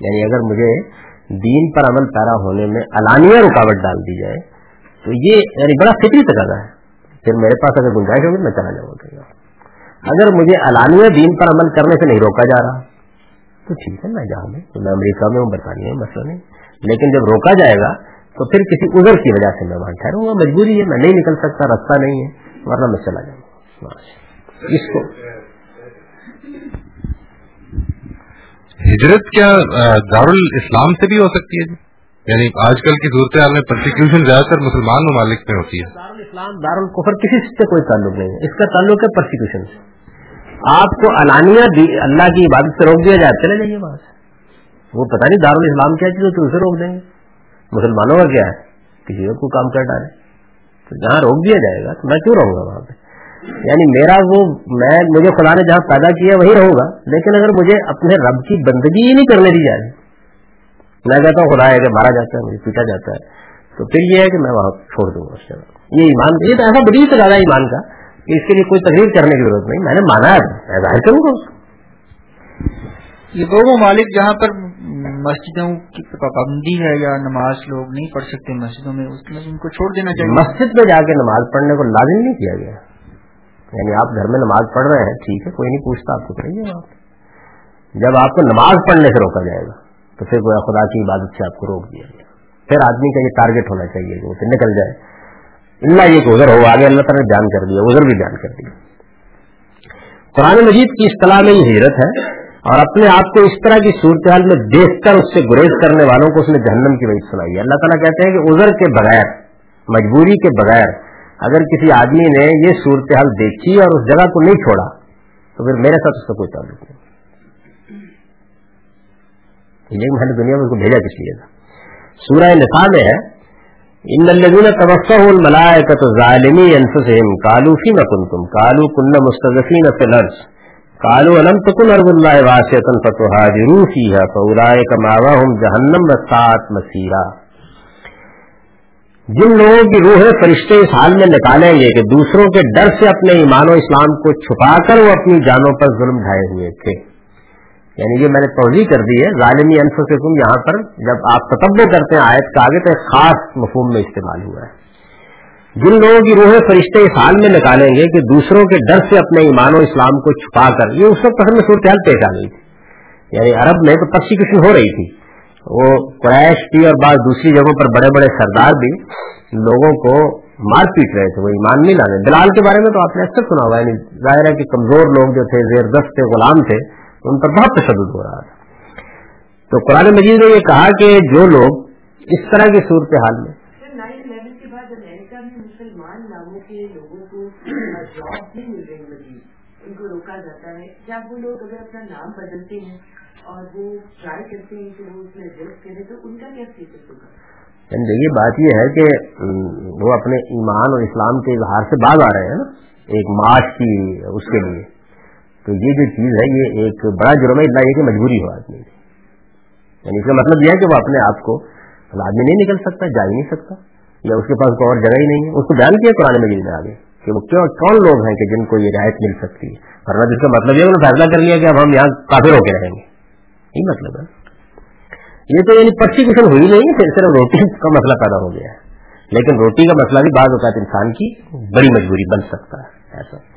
یعنی اگر مجھے دین پر عمل پیرا ہونے میں علانیہ رکاوٹ ڈال دی جائے، تو یہ یعنی بڑا فکری تقاضا ہے۔ پھر میرے پاس اگر گنجائش ہوگی میں چلا جاؤں گا۔ اگر مجھے علانیہ دین پر عمل کرنے سے نہیں روکا جا رہا تو ٹھیک ہے میں جاؤں تو میں امریکہ میں ہوں برطانیہ میں مسئلہ نہیں لیکن جب روکا جائے گا تو پھر کسی ادھر کی وجہ سے میں وہاں ٹھہروں گا مجبوری ہے میں نہیں نکل سکتا راستہ نہیں ہے ورنہ میں چلا جاؤں۔ گا۔ اس کو۔ ہجرت کیا دارال اسلام سے بھی ہو سکتی ہے جی؟ یعنی آج کل کی صورتحال میں پرسیکیوشن زیادہ تر مسلمان ممالک میں ہوتی ہے۔ دارالاسلام دارالکفر کسی سے کوئی تعلق نہیں ہے۔ اس کا تعلق ہے پرسیکیوشن سے۔ آپ کو علانیہ اللہ کی عبادت سے روک دیا جائے چلے جائیے وہاں سے۔ وہ پتہ نہیں دارالاسلام کیا چیز ہے تو اسے روک دیں گے۔ مسلمانوں کا کیا ہے؟ کسی اور کو کام کر ڈالے تو جہاں روک دیا جائے گا تو میں کیوں رہوں گا وہاں پہ؟ یعنی میرا وہ میں مجھے خدا نے جہاں پیدا کیا وہیں رہوں گا، لیکن اگر مجھے اپنے رب کی بندگی ہی نہیں کرنے دی جائے میں کہتا ہوں خدا ہے کہ مارا جاتا ہے، مجھے پیٹا جاتا ہے، تو پھر یہ ہے کہ میں وہاں چھوڑ دوں گا اس جگہ۔ یہ ایمان یہ تو ایسا بڑی سے زیادہ ایمان کا۔ کہ اس کے لیے کوئی تقریر کرنے کی ضرورت نہیں میں نے مانا ہے میں ظاہر کروں گا یہ وہ ممالک جہاں پر مسجدوں کی پابندی ہے یا نماز لوگ نہیں پڑھ سکتے مسجدوں میں اس میں ان کو چھوڑ دینا چاہیے۔ مسجد میں جا کے نماز پڑھنے کو لازم نہیں کیا گیا۔ یعنی آپ گھر میں نماز پڑھ رہے ہیں ٹھیک ہے کوئی نہیں پوچھتا آپ کو پڑھیے جب آپ کو نماز پڑھنے سے روکا جائے گا تو پھر گویا خدا کی عبادت سے آپ کو روک دیا گیا۔ پھر آدمی کا یہ ٹارگیٹ ہونا چاہیے کہ اسے نکل جائے۔ اللہ یہ کہ ہو، آگے اللہ تعالیٰ نے بیان کر دیا، ادھر بھی بیان کر دیا۔ قرآن مجید کی اصطلاح میں یہ ہجرت ہے اور اپنے آپ کو اس طرح کی صورتحال میں دیکھ کر، اس سے گریز کرنے والوں کو اس نے جہنم کی وجہ سنائی ہے۔ اللہ تعالیٰ کہتے ہیں کہ ادھر کے بغیر، مجبوری کے بغیر اگر کسی آدمی نے یہ صورتحال دیکھی اور اس جگہ کو نہیں چھوڑا، تو پھر میرے ساتھ اس کا کوئی تعلق نہیں۔ یہ میں نے دنیا میں اس کو بھیجا کس لیے تھا۔ سورہ نساء میں ہے ان الذين توفوا الملائكه ظالمي انفسهم قالوا فيما كنتم؟ قالوا كنا مستضعفين في الارض قالوا الم تكن ارض الله واسعه فتهاجروا فيها فاولئك ماواهم جهنم وساءت مصيرا. جن لوگوں کی روحیں فرشتے اس حال میں نکالیں گے کہ دوسروں کے ڈر سے اپنے ایمان و اسلام کو چھپا کر وہ اپنی جانوں پر ظلم ڈھائے ہوئے تھے۔ یعنی یہ میں نے توضیع کر دی ہے، ظالمی انف سے تم یہاں پر جب آپ تتبع کرتے ہیں آیت کا آگے تو ایک خاص مفہوم میں استعمال ہوا ہے۔ جن لوگوں کی روحیں فرشتے اس حال میں نکالیں گے کہ دوسروں کے ڈر سے اپنے ایمان و اسلام کو چھپا کر، یہ اس وقت میں صورتحال پیش آ گئی تھی۔ یعنی عرب میں تو پرسیکیوشن ہو رہی تھی۔ وہ قریش بھی اور بعض دوسری جگہوں پر بڑے بڑے سردار بھی لوگوں کو مار پیٹ رہے تھے، وہ ایمان نہیں لانے۔ بلال کے بارے میں تو آپ نے اکثر سنا ہوا یعنی ظاہر ہے کہ کمزور لوگ جو تھے زیر دست تھے، غلام تھے ان پر بہت تشدد ہو رہا تھا تو قرآن مجید نے یہ کہا کہ جو لوگ اس طرح کی صورت حال میں نائن الیون کے بعد امریکہ میں مسلمان ناموں کے لوگوں کو جاب نہیں مل رہی مزید ان کو روکا جاتا ہے۔ جب وہ لوگ اگر اپنا نام بدلتے ہیں اور وہ ٹرائی کرتے ہیں کہ وہ اس میں ایڈجسٹ کریں تو ان کا کیا اسٹیٹس ہوگا؟ یعنی دیکھیے بات یہ ہے کہ وہ اپنے ایمان اور اسلام کے اظہار سے باز آ رہے ہیں نا ایک معاش کی اس کے لیے۔ تو یہ جو چیز ہے، یہ ایک بڑا جرم ہے، اتنا یہ کہ مجبوری ہو آدمی یعنی اس کا مطلب یہ ہے کہ وہ اپنے آپ کو آدمی نہیں نکل سکتا، جا ہی نہیں سکتا، یا اس کے پاس کوئی اور جگہ ہی نہیں ہے۔ اس کو بیان کیا قرآن مجید میں آگے، کہ وہ کیوں، کون لوگ ہیں کہ جن کو یہ رعایت مل سکتی ہے؟ ورنہ جس کا مطلب یہ انہوں نے فیصلہ کر لیا کہ اب ہم یہاں کافر ہو کے رہیں گے۔ یہی مطلب ہے۔ یہ تو یعنی پرسیکیوشن ہوئی نہیں، پھر صرف روٹی کا مسئلہ پیدا ہو گیا ہے۔ لیکن روٹی کا مسئلہ بھی بعض اوقات انسان کی بڑی مجبوری بن سکتا ہے، ایسا۔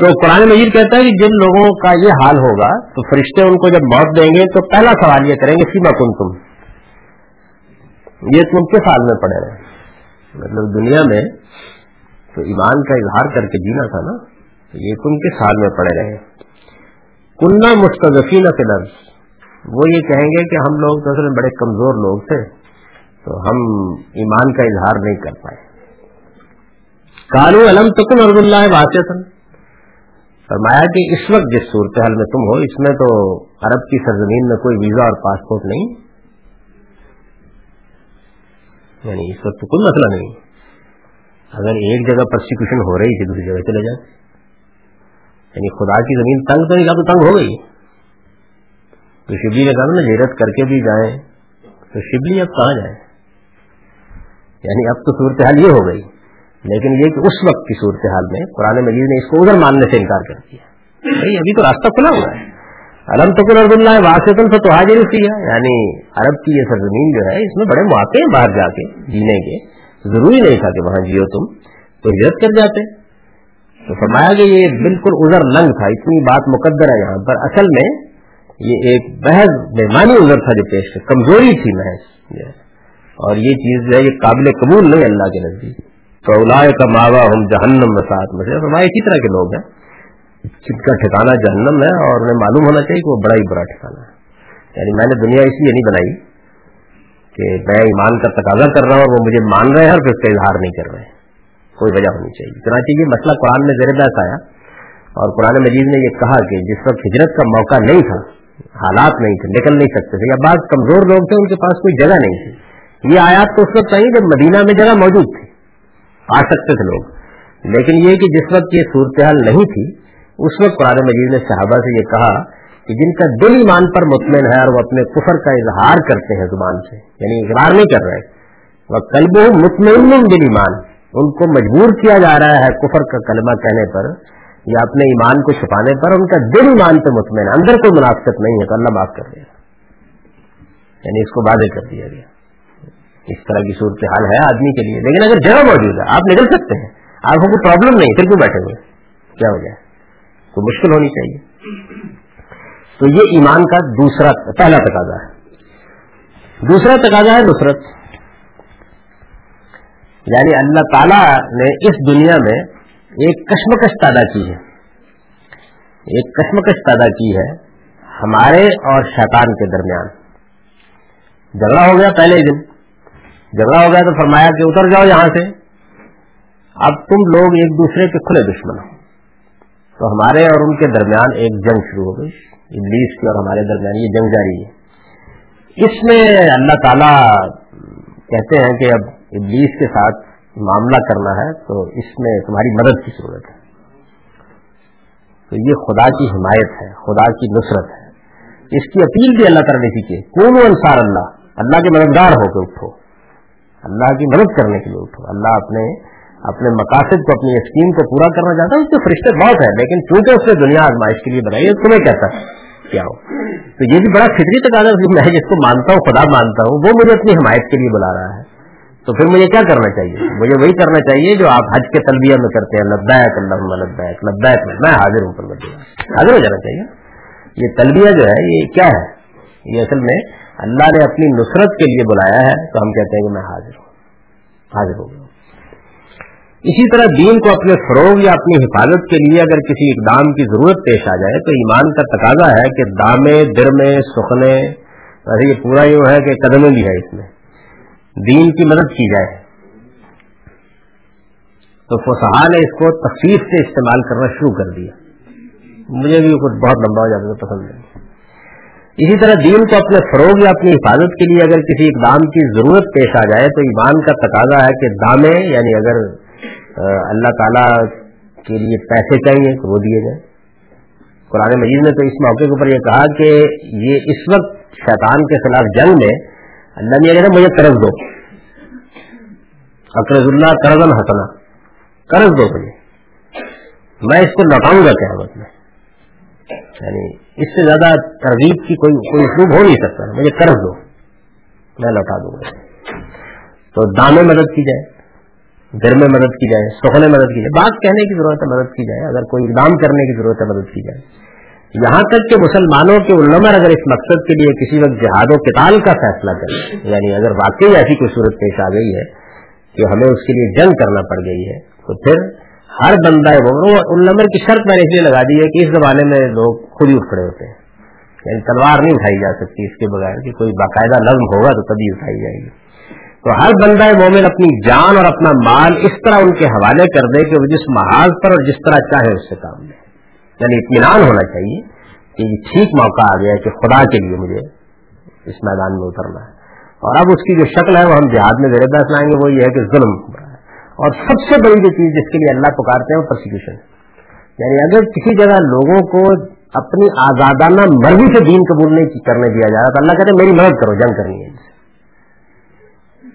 تو قرآن مجید کہتا ہے کہ جن لوگوں کا یہ حال ہوگا، تو فرشتے ان کو جب موت دیں گے تو پہلا سوال یہ کریں گے سیما کن تم یہ تم کس حال میں پڑے رہے؟ مطلب دنیا میں تو ایمان کا اظہار کر کے جینا تھا نا، تو یہ تم کس حال میں پڑے رہے؟ کننا مستقفین فی لفظ وہ یہ کہیں گے کہ ہم لوگ تو اصل بڑے کمزور لوگ تھے، تو ہم ایمان کا اظہار نہیں کر پائے۔ کالو علم تکن عرض اللہ واسطن فرمایا کہ اس وقت جس صورتحال میں تم ہو، اس میں تو عرب کی سرزمین میں کوئی ویزا اور پاسپورٹ نہیں۔ یعنی اس وقت تو کوئی مسئلہ نہیں۔ اگر ایک جگہ پرسیکیوشن ہو رہی تھی، دوسری جگہ چلے جاتے یعنی خدا کی زمین تنگ تو نہیں تو تنگ ہو گئی۔ تو شبلی نے کہا نا ہیرت کر کے بھی جائیں۔ تو شبلی اب کہاں جائیں؟ یعنی اب تو صورتحال یہ ہو گئی۔ لیکن یہ کہ اس وقت کی صورتحال میں قرآن مجید نے اس کو ادھر ماننے سے انکار کر دیا۔ بھائی ابھی تو راستہ کھلا ہوا ہے۔ علم تو عرب اللہ واسطن سے تو حاضر کیا یعنی عرب کی یہ سرزمین جو ہے، اس میں بڑے مواقع ہیں باہر جا کے، جینے کے۔ ضروری نہیں تھا کہ وہاں جیو تم تو ہجرت کر جاتے۔ تو فرمایا کہ یہ بالکل ادھر لنگ تھا، اتنی بات مقدر ہے یہاں پر۔ اصل میں یہ ایک بحث بےمانی ادھر تھا جو پیش کمزوری تھی محض اور یہ چیز جو ہے، یہ قابل قبول نہیں اللہ کے نزدیک۔ تو کا ماوا ہم جہنم میں ساتھ میں فرمایا اسی طرح کے لوگ ہیں جن کا ٹھکانا جہنم ہے اور انہیں معلوم ہونا چاہیے کہ وہ بڑا ہی برا ٹھکانا ہے۔ یعنی میں نے دنیا اس لیے نہیں بنائی کہ میں ایمان کا تقاضا کر رہا ہوں اور وہ مجھے مان رہے ہیں اور پھر اس کا اظہار نہیں کر رہے۔ ہیں کوئی وجہ ہونی چاہیے۔ چنانچہ یہ مسئلہ قرآن میں زیر بحث آیا اور قرآن مجید نے یہ کہا کہ جس وقت ہجرت کا موقع نہیں تھا، حالات نہیں تھے، نکل نہیں سکتے تھے یا بعض کمزور لوگ تھے، ان کے پاس کوئی جگہ نہیں تھی۔ یہ آیات تو اس وقت چاہیے جب مدینہ میں جگہ موجود تھی۔ آ سکتے تھے لوگ۔ لیکن یہ کہ جس وقت یہ صورتحال نہیں تھی، اس وقت قرآن مجید نے صحابہ سے یہ کہا کہ جن کا دل ایمان پر مطمئن ہے اور وہ اپنے کفر کا اظہار کرتے ہیں زبان سے یعنی اقرار نہیں کر رہے، وہ کلب مطمئن دل ایمان ان کو مجبور کیا جا رہا ہے کفر کا کلمہ کہنے پر یا اپنے ایمان کو چھپانے پر ان کا دل ایمان پہ مطمئن اندر کوئی منافقت نہیں ہے، تو اللہ معاف کر دیا یعنی اس کو واضح کر دیا گیا۔ اس طرح کی صورت حال ہے آدمی کے لیے۔ لیکن اگر جگہ موجود ہے، آپ نکل سکتے ہیں۔ آپ کو کوئی پرابلم نہیں پھر کیوں بیٹھے ہوئے کیا ہو جائے کوئی مشکل ہونی چاہیے۔ تو یہ ایمان کا دوسرا پہلا تقاضا ہے۔ دوسرا تقاضا ہے نصرت۔ یعنی اللہ تعالی نے اس دنیا میں ایک کشمکش پیدا کی ہے۔ ایک کشمکش پیدا کی ہے ہمارے اور شیطان کے درمیان۔ جھگڑا ہو گیا پہلے دن۔ جھگڑا ہو گیا تو فرمایا کہ اتر جاؤ یہاں سے۔ اب تم لوگ ایک دوسرے کے کھلے دشمن ہو۔ تو ہمارے اور ان کے درمیان ایک جنگ شروع ہو گئی۔ ابلیس کی اور ہمارے درمیان یہ جنگ جاری ہے۔ اس میں اللہ تعالی کہتے ہیں کہ اب ابلیس کے ساتھ معاملہ کرنا ہے تو اس میں تمہاری مدد کی ضرورت ہے۔ تو یہ خدا کی حمایت ہے، خدا کی نصرت ہے۔ اس کی اپیل بھی اللہ تعالیٰ نے کی کون انصار اللہ۔ اللہ کے مددگار ہو کے اٹھو۔ اللہ کی مدد کرنے کے لیے اٹھو۔ اللہ اپنے اپنے مقاصد کو، اپنی اسکیم کو پورا کرنا چاہتا ہے۔ اس کے فرشتے بہت ہے لیکن چونکہ اس نے دنیا آزمائش کے لیے بنائی ہے، تمہیں کہتا ہے کیا ہو؟ تو یہ بھی بڑا فطری تقاضا میں جس کو مانتا ہوں، خدا مانتا ہوں، وہ مجھے اپنی حمایت کے لیے بلا رہا ہے۔ تو پھر مجھے کیا کرنا چاہیے؟ مجھے وہی کرنا چاہیے جو آپ حج کے تلبیہ میں کرتے ہیں۔ لبیک اللہ لبیک لبیک میں۔ میں حاضر ہوں پر حاضر ہو جانا چاہیے۔ یہ تلبیہ جو ہے، یہ کیا ہے؟ یہ اصل میں اللہ نے اپنی نصرت کے لیے بلایا ہے، تو ہم کہتے ہیں کہ میں حاضر ہوں۔ حاضر ہو گیا۔ اسی طرح دین کو اپنے فروغ یا اپنی حفاظت کے لیے اگر کسی اقدام کی ضرورت پیش آ جائے، تو ایمان کا تقاضا ہے کہ دامے درمے سخنے، ویسے یہ پورا یوں ہے کہ قدمیں بھی ہے اس میں۔ دین کی مدد کی جائے۔ تو فسحا نے اس کو تفصیل سے استعمال کرنا شروع کر دیا۔ مجھے بھی کچھ بہت لمبا ہو جاتا پسند ہے اسی طرح دین کو اپنے فروغ یا اپنی حفاظت کے لیے اگر کسی اقدام کی ضرورت پیش آ جائے تو ایمان کا تقاضا ہے کہ دامے یعنی اگر اللہ تعالی کے لیے پیسے چاہیے تو وہ دیے جائیں۔ قرآن مجید نے تو اس موقع کے اوپر یہ کہا کہ یہ اس وقت شیطان کے خلاف جنگ میں اللہ نے کہتے مجھے قرض دو۔ اقرض اللہ قرض حسنا۔ قرض دو مجھے میں اس کو لوٹاؤں گا قیامت میں۔ یعنی اس سے زیادہ ترغیب کی کوئی کوئی اسلوب ہو نہیں سکتا۔ مجھے قرض دو۔ میں لوٹا دوں گا۔ تو دامے مدد کی جائے، در میں مدد کی جائے، سخنے مدد کی جائے۔ بات کہنے کی ضرورت ہے مدد کی جائے، اگر کوئی اقدام کرنے کی ضرورت ہے مدد کی جائے۔ یہاں تک کہ مسلمانوں کے علماء اگر اس مقصد کے لیے کسی وقت جہاد و کتال کا فیصلہ کرے یعنی اگر واقعی ایسی کوئی صورت پیش آ گئی ہے کہ ہمیں اس کے لیے جنگ کرنا پڑ گئی ہے، تو پھر ہر بندہ وہ علمر کی شرط میں نے اس لیے لگا دی ہے کہ اس زمانے میں لوگ خود ہی اٹھ کھڑے ہوتے ہیں۔ یعنی تلوار نہیں اٹھائی جا سکتی اس کے بغیر کہ کوئی باقاعدہ لفظ ہوگا تو تبھی اٹھائی جائے گی۔ تو ہر بندہ مومن اپنی جان اور اپنا مال اس طرح ان کے حوالے کر دے کہ وہ جس محاذ پر اور جس طرح چاہے اس سے کام لے۔ یعنی اطمینان ہونا چاہیے کہ یہ ٹھیک موقع آ گیا کہ خدا کے لیے مجھے اس میدان میں اترنا ہے۔ اور اب اس کی جو شکل ہے، وہ ہم جہاد میں زیر دس لائیں گے، وہ یہ ہے کہ ظلم۔ ہے اور سب سے بڑی جو چیز جس کے لیے اللہ پکارتے ہیں وہ پرسیکیوشن یعنی اگر کسی جگہ لوگوں کو اپنی آزادانہ مرضی سے دین قبول نہیں کرنے دیا جا رہا تو اللہ کہتے ہیں، میری مدد کرو، جنگ کرنی ہے۔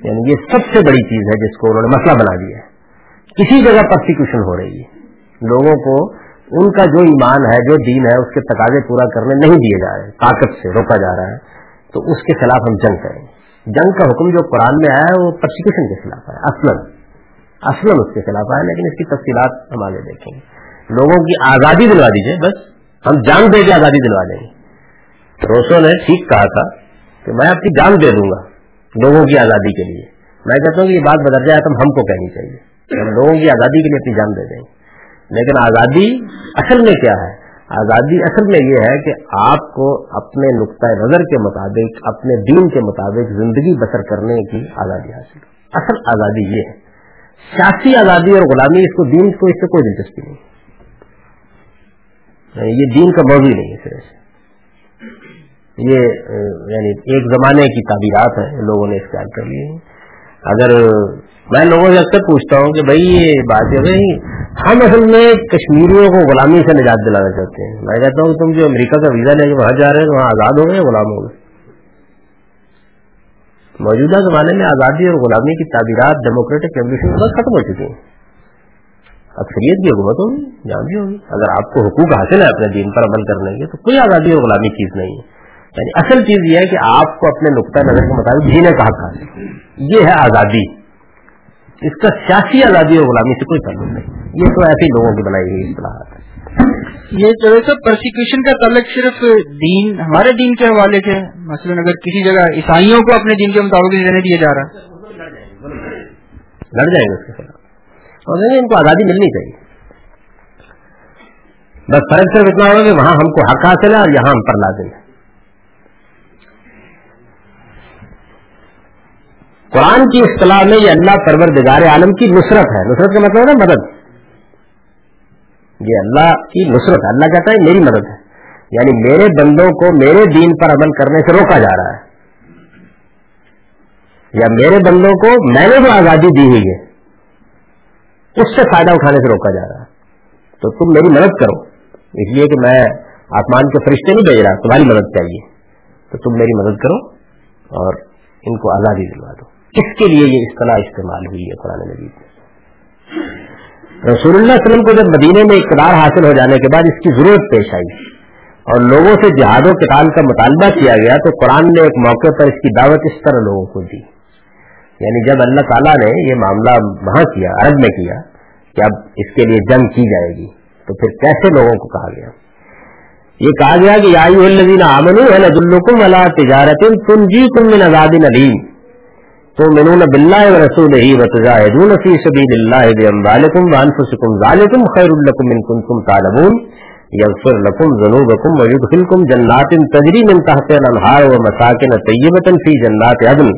یعنی یہ سب سے بڑی چیز ہے جس کو انہوں نے مسئلہ بنا دیا ہے۔ کسی جگہ پرسیکیوشن ہو رہی ہے۔ لوگوں کو ان کا جو ایمان ہے، جو دین ہے، اس کے تقاضے پورا کرنے نہیں دیے جا رہے، طاقت سے روکا جا رہا ہے۔ تو اس کے خلاف ہم جنگ کریں۔ گے جنگ کا حکم جو قرآن میں آیا ہے، وہ پرسیکیوشن کے خلاف ہے اسلم اسلم اس کے خلاف آیا لیکن اس کی تفصیلات ہم آگے دیکھیں گے۔ لوگوں کی آزادی دلوا دیجیے بس ہم جان دے کے آزادی دلوا دیں گے۔ روسو نے ٹھیک کہا تھا کہ میں آپ کی جان دے دوں گا لوگوں کی آزادی کے لیے۔ میں کہتا ہوں کہ یہ بات بدل جائے تو ہم کو کہنی چاہیے ہم لوگوں کی آزادی کے لیے اپنی جان دے دیں۔ لیکن آزادی اصل میں کیا ہے؟ آزادی اصل میں یہ ہے کہ آپ کو اپنے نقطۂ نظر کے مطابق، اپنے دین کے مطابق زندگی بسر کرنے کی آزادی حاصل اصل آزادی یہ ہے۔ سیاسی آزادی اور غلامی، اس کو دین کو اس سے کوئی دلچسپی نہیں۔ یعنی یہ دین کا موضوع نہیں ہے صرف یہ یعنی ایک زمانے کی تعبیرات ہیں، لوگوں نے اختیار کر لی اگر میں لوگوں سے اکثر پوچھتا ہوں کہ بھائی یہ بات ہے ہم اصل میں کشمیریوں کو غلامی سے نجات دلانا چاہتے ہیں۔ میں کہتا ہوں کہ تم جو امریکہ کا ویزا لے کے وہاں جا رہے ہیں، وہاں آزاد ہو گئے، غلام ہو گئے۔ موجودہ زمانے میں آزادی اور غلامی کی تعبیرات ڈیموکریٹک ریولیوشن بس ختم ہو چکی ہیں۔ اکثریت کی حکومت ہوگی جہاں بھی ہوگی۔ اگر آپ کو حقوق حاصل ہے اپنے دین پر عمل کرنے کے، تو کوئی آزادی اور غلامی چیز نہیں ہے۔ یعنی اصل چیز یہ ہے کہ آپ کو اپنے نقطۂ نظر کے مطابق جینے کا حق حاصل یہ ہے آزادی۔ اس کا سیاسی آزادی اور غلامی سے کوئی تعلق نہیں۔ یہ تو ایسے لوگوں کی بنائی ہوئی اصطلاحات ہے یہ جو ہے پرسیکیوشن کا تعلق صرف دین، ہمارے دین کے حوالے سے۔ مثلا اگر کسی جگہ عیسائیوں کو اپنے دین کے مطابق دینے دیا جا رہا۔ لڑ جائیں گے اس کے خلاف۔ اور ان کو آزادی ملنی چاہیے۔ بس فرق صرف اتنا ہوگا کہ وہاں ہم کو حق حاصل ہے اور یہاں ہم پر لازم ہے۔ قرآن کی اصطلاح میں یہ اللہ پروردگار عالم کی نصرت ہے۔ نصرت کا مطلب ہے مدد۔ یہ اللہ کی نصرت ہے، اللہ کہتا ہے میری مدد ہے۔ یعنی میرے بندوں کو میرے دین پر عمل کرنے سے روکا جا رہا ہے۔ یا میرے بندوں کو میں نے جو آزادی دی ہوئی ہے، اس سے فائدہ اٹھانے سے روکا جا رہا ہے۔ تو تم میری مدد کرو۔ اس لیے کہ میں آسمان کے فرشتے نہیں بھیج رہا، تمہاری مدد چاہیے۔ تو تم میری مدد کرو اور ان کو آزادی دلوا دو۔ کس کے لیے یہ اصطلاح استعمال ہوئی ہے قرآن مجید میں۔ رسول اللہ علیہ وسلم کو جب مدینے میں اقتدار حاصل ہو جانے کے بعد اس کی ضرورت پیش آئی اور لوگوں سے جہاد و کتال کا مطالبہ کیا گیا تو قرآن نے ایک موقع پر اس کی دعوت اس طرح لوگوں کو دی۔ یعنی جب اللہ تعالیٰ نے یہ معاملہ وہاں کیا، عرب میں کیا کہ اب اس کے لیے جنگ کی جائے گی، تو پھر کیسے لوگوں کو کہا گیا؟ یہ کہا گیا کہ آئی الدین آمن الکم تجارت تم من آزاد نلیم تو منون بلّہ و رسول ہی وتجاہدون فی سبیل اللہ باموالکم وانفسکم ذالکم خیر لکم ان کنتم تعلمون. یغفر لکم ذنوبکم ویدخلکم جنات تجری من تحت الانہار و مساکن طیبتا فی جنات عدن.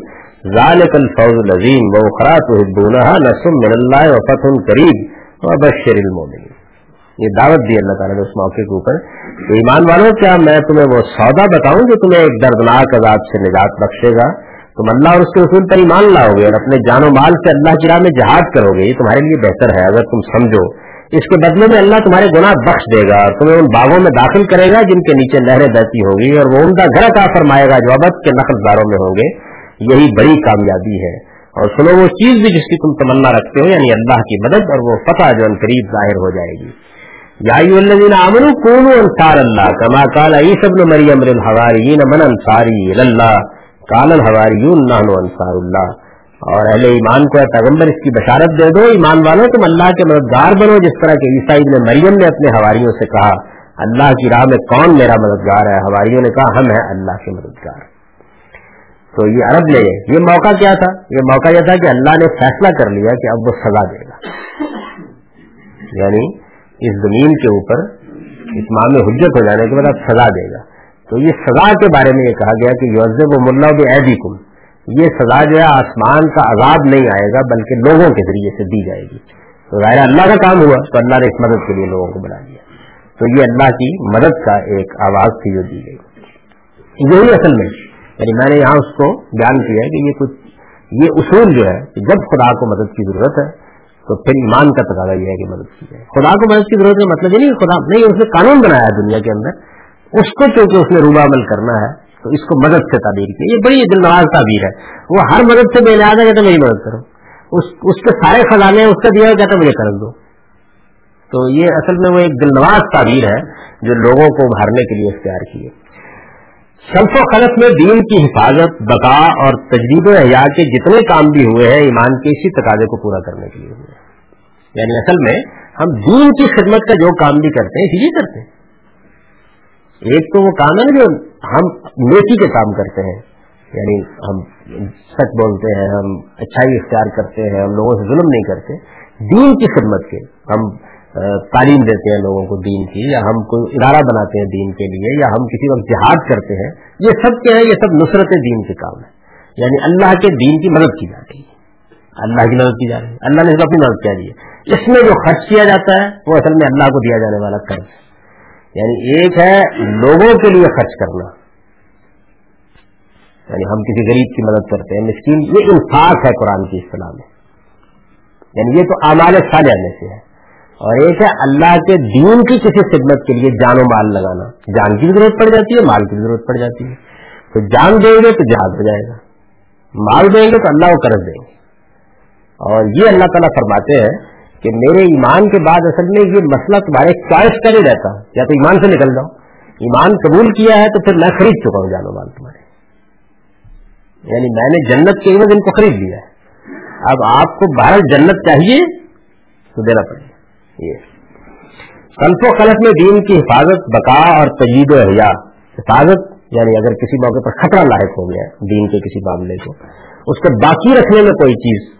ذالک الفوز العظیم و اخرى تحبونها نصر من اللہ و فتح قریب وبشر المؤمنین یہ دعوت دی اللہ تعالیٰ نے اس موقع کے اوپر ایمان والوں، کیا میں تمہیں وہ سودا بتاؤں جو تمہیں ایک دردناک عذاب سے نجات بخشے گا؟ تم اللہ اور اس کے اصول پر ایمان لاؤ گے اور اپنے جان و مال سے اللہ کی راہ میں جہاد کرو گے یہ تمہارے لیے بہتر ہے۔ اگر تم سمجھو، اس کے بدلے میں اللہ تمہارے گناہ بخش دے گا اور تمہیں ان باغوں میں داخل کرے گا جن کے نیچے نہریں بہتی ہوگی اور وہ عمدہ گھر کا فرمائے گا جو ابد کے نقل داروں میں ہوں گے۔ یہی بڑی کامیابی ہے۔ اور سنو، وہ چیز بھی جس کی تم تمنا رکھتے ہو یعنی اللہ کی مدد اور وہ فتح جو ان قریب ظاہر ہو جائے گی۔ یا امن کون انصار اللہ، کما کال عیس ابن مریم من انصاری اللہ کال الحواری انصار اللہ اور اہل ایمان کو پیغمبر اس کی بشارت دے دو، ایمان والوں تم اللہ کے مددگار بنو، جس طرح کہ عیسائی نے مریم نے اپنے ہواریوں سے کہا۔ اللہ کی راہ میں کون میرا مددگار ہے؟ ہواریوں نے کہا، ہم ہیں اللہ کے مددگار۔ تو یہ عرب لے یہ موقع کیا تھا؟ یہ موقع یہ تھا کہ اللہ نے فیصلہ کر لیا کہ اب وہ سزا دے گا۔ یعنی اس زمین کے اوپر اتمام حجت ہو جانے کے بعد اب سزا دے گا۔ تو یہ سزا کے بارے میں یہ کہا گیا کہ یوزب و ملا بھی کم یہ سزا جو ہے آسمان کا عذاب نہیں آئے گا، بلکہ لوگوں کے ذریعے سے دی جائے گی۔ تو ظاہر اللہ کا کام ہوا، تو اللہ نے اس مدد کے لیے لوگوں کو بنا دیا۔ تو یہ اللہ کی مدد کا ایک آواز تھی جو دی گئی۔ یہی اصل میں یعنی میں نے یہاں اس کو بیان کیا کہ یہ کچھ، یہ اصول جو ہے کہ جب خدا کو مدد کی ضرورت ہے، تو پھر ایمان کا تقاضا یہ ہے کہ مدد کی جائے۔ خدا کو مدد کی ضرورت ہے مطلب یہ نہیں خدا، نہیں، اس نے قانون بنایا دنیا کے اندر۔ اس کو کیونکہ اس نے روبا عمل کرنا ہے، تو اس کو مدد سے تعبیر کی۔ یہ بڑی دل نواز تعبیر ہے۔ وہ ہر مدد سے بے لحاظ ہے کہتے میری مدد کرو۔ اس اس کے سارے خزانے اس کا دیا کہتا مجھے کر دو۔ تو یہ اصل میں وہ ایک دل نواز تعبیر ہے، جو لوگوں کو ابھارنے کے لیے اختیار کی ہے۔ سلف و خلف میں دین کی حفاظت، بقا اور تجدید و احیاء کے جتنے کام بھی ہوئے ہیں، ایمان کے اسی تقاضے کو پورا کرنے کے لیے ہوئے یعنی اصل میں ہم دین کی خدمت کا جو کام بھی کرتے ہیں، اسی لیے کرتے ہیں۔ ایک تو وہ کام ہے جو ہم نیکی کے کام کرتے ہیں۔ یعنی ہم سچ بولتے ہیں، ہم اچھائی اختیار کرتے ہیں، ہم لوگوں سے ظلم نہیں کرتے۔ دین کی خدمت کے ہم تعلیم دیتے ہیں لوگوں کو دین کی، یا ہم کوئی ادارہ بناتے ہیں دین کے لیے، یا ہم کسی وقت جہاد کرتے ہیں۔ یہ سب کیا ہے؟ یہ سب نصرت دین کے کام ہے۔ یعنی اللہ کے دین کی مدد کی جاتی ہے۔ اللہ کی مدد کی جا رہی ہے۔ اللہ نے اپنی مدد کیا دی ہے۔ اس میں جو خرچ کیا جاتا ہے، وہ اصل میں اللہ کو دیا جانے والا قرض ہے۔ یعنی ایک ہے لوگوں کے لیے خرچ کرنا۔ یعنی ہم کسی غریب کی مدد کرتے ہیں، مسکین، یہ انفاق ہے قرآن کی اصطلاح میں۔ یعنی یہ تو امال صالح میں سے ہے۔ اور ایک ہے اللہ کے دین کی کسی خدمت کے لیے جان و مال لگانا۔ جان کی ضرورت پڑ جاتی ہے، مال کی ضرورت پڑ جاتی ہے۔ تو جان دیں گے تو جہاد ہو جائے گا۔ مال دیں گے تو اللہ کو قرض دیں گے۔ اور یہ اللہ تعالیٰ فرماتے ہیں کہ میرے ایمان کے بعد اصل میں یہ مسئلہ تمہارے چوائس کا نہیں رہتا، یا تو ایمان سے نکل جاؤ۔ ایمان قبول کیا ہے تو پھر میں خرید چکا ہوں جانو مال تمہارے۔ یعنی میں نے جنت کے عوض ان کو خرید لیا ہے۔ اب آپ کو باہر جنت چاہیے تو دینا پڑے۔ گا یہ۔ سلف و خلف میں دین کی حفاظت، بقا اور تجید و احیاء۔ حفاظت یعنی اگر کسی موقع پر خطرہ لاحق ہو گیا دین کے کسی معاملے کو، اس کو باقی رکھنے میں کوئی چیز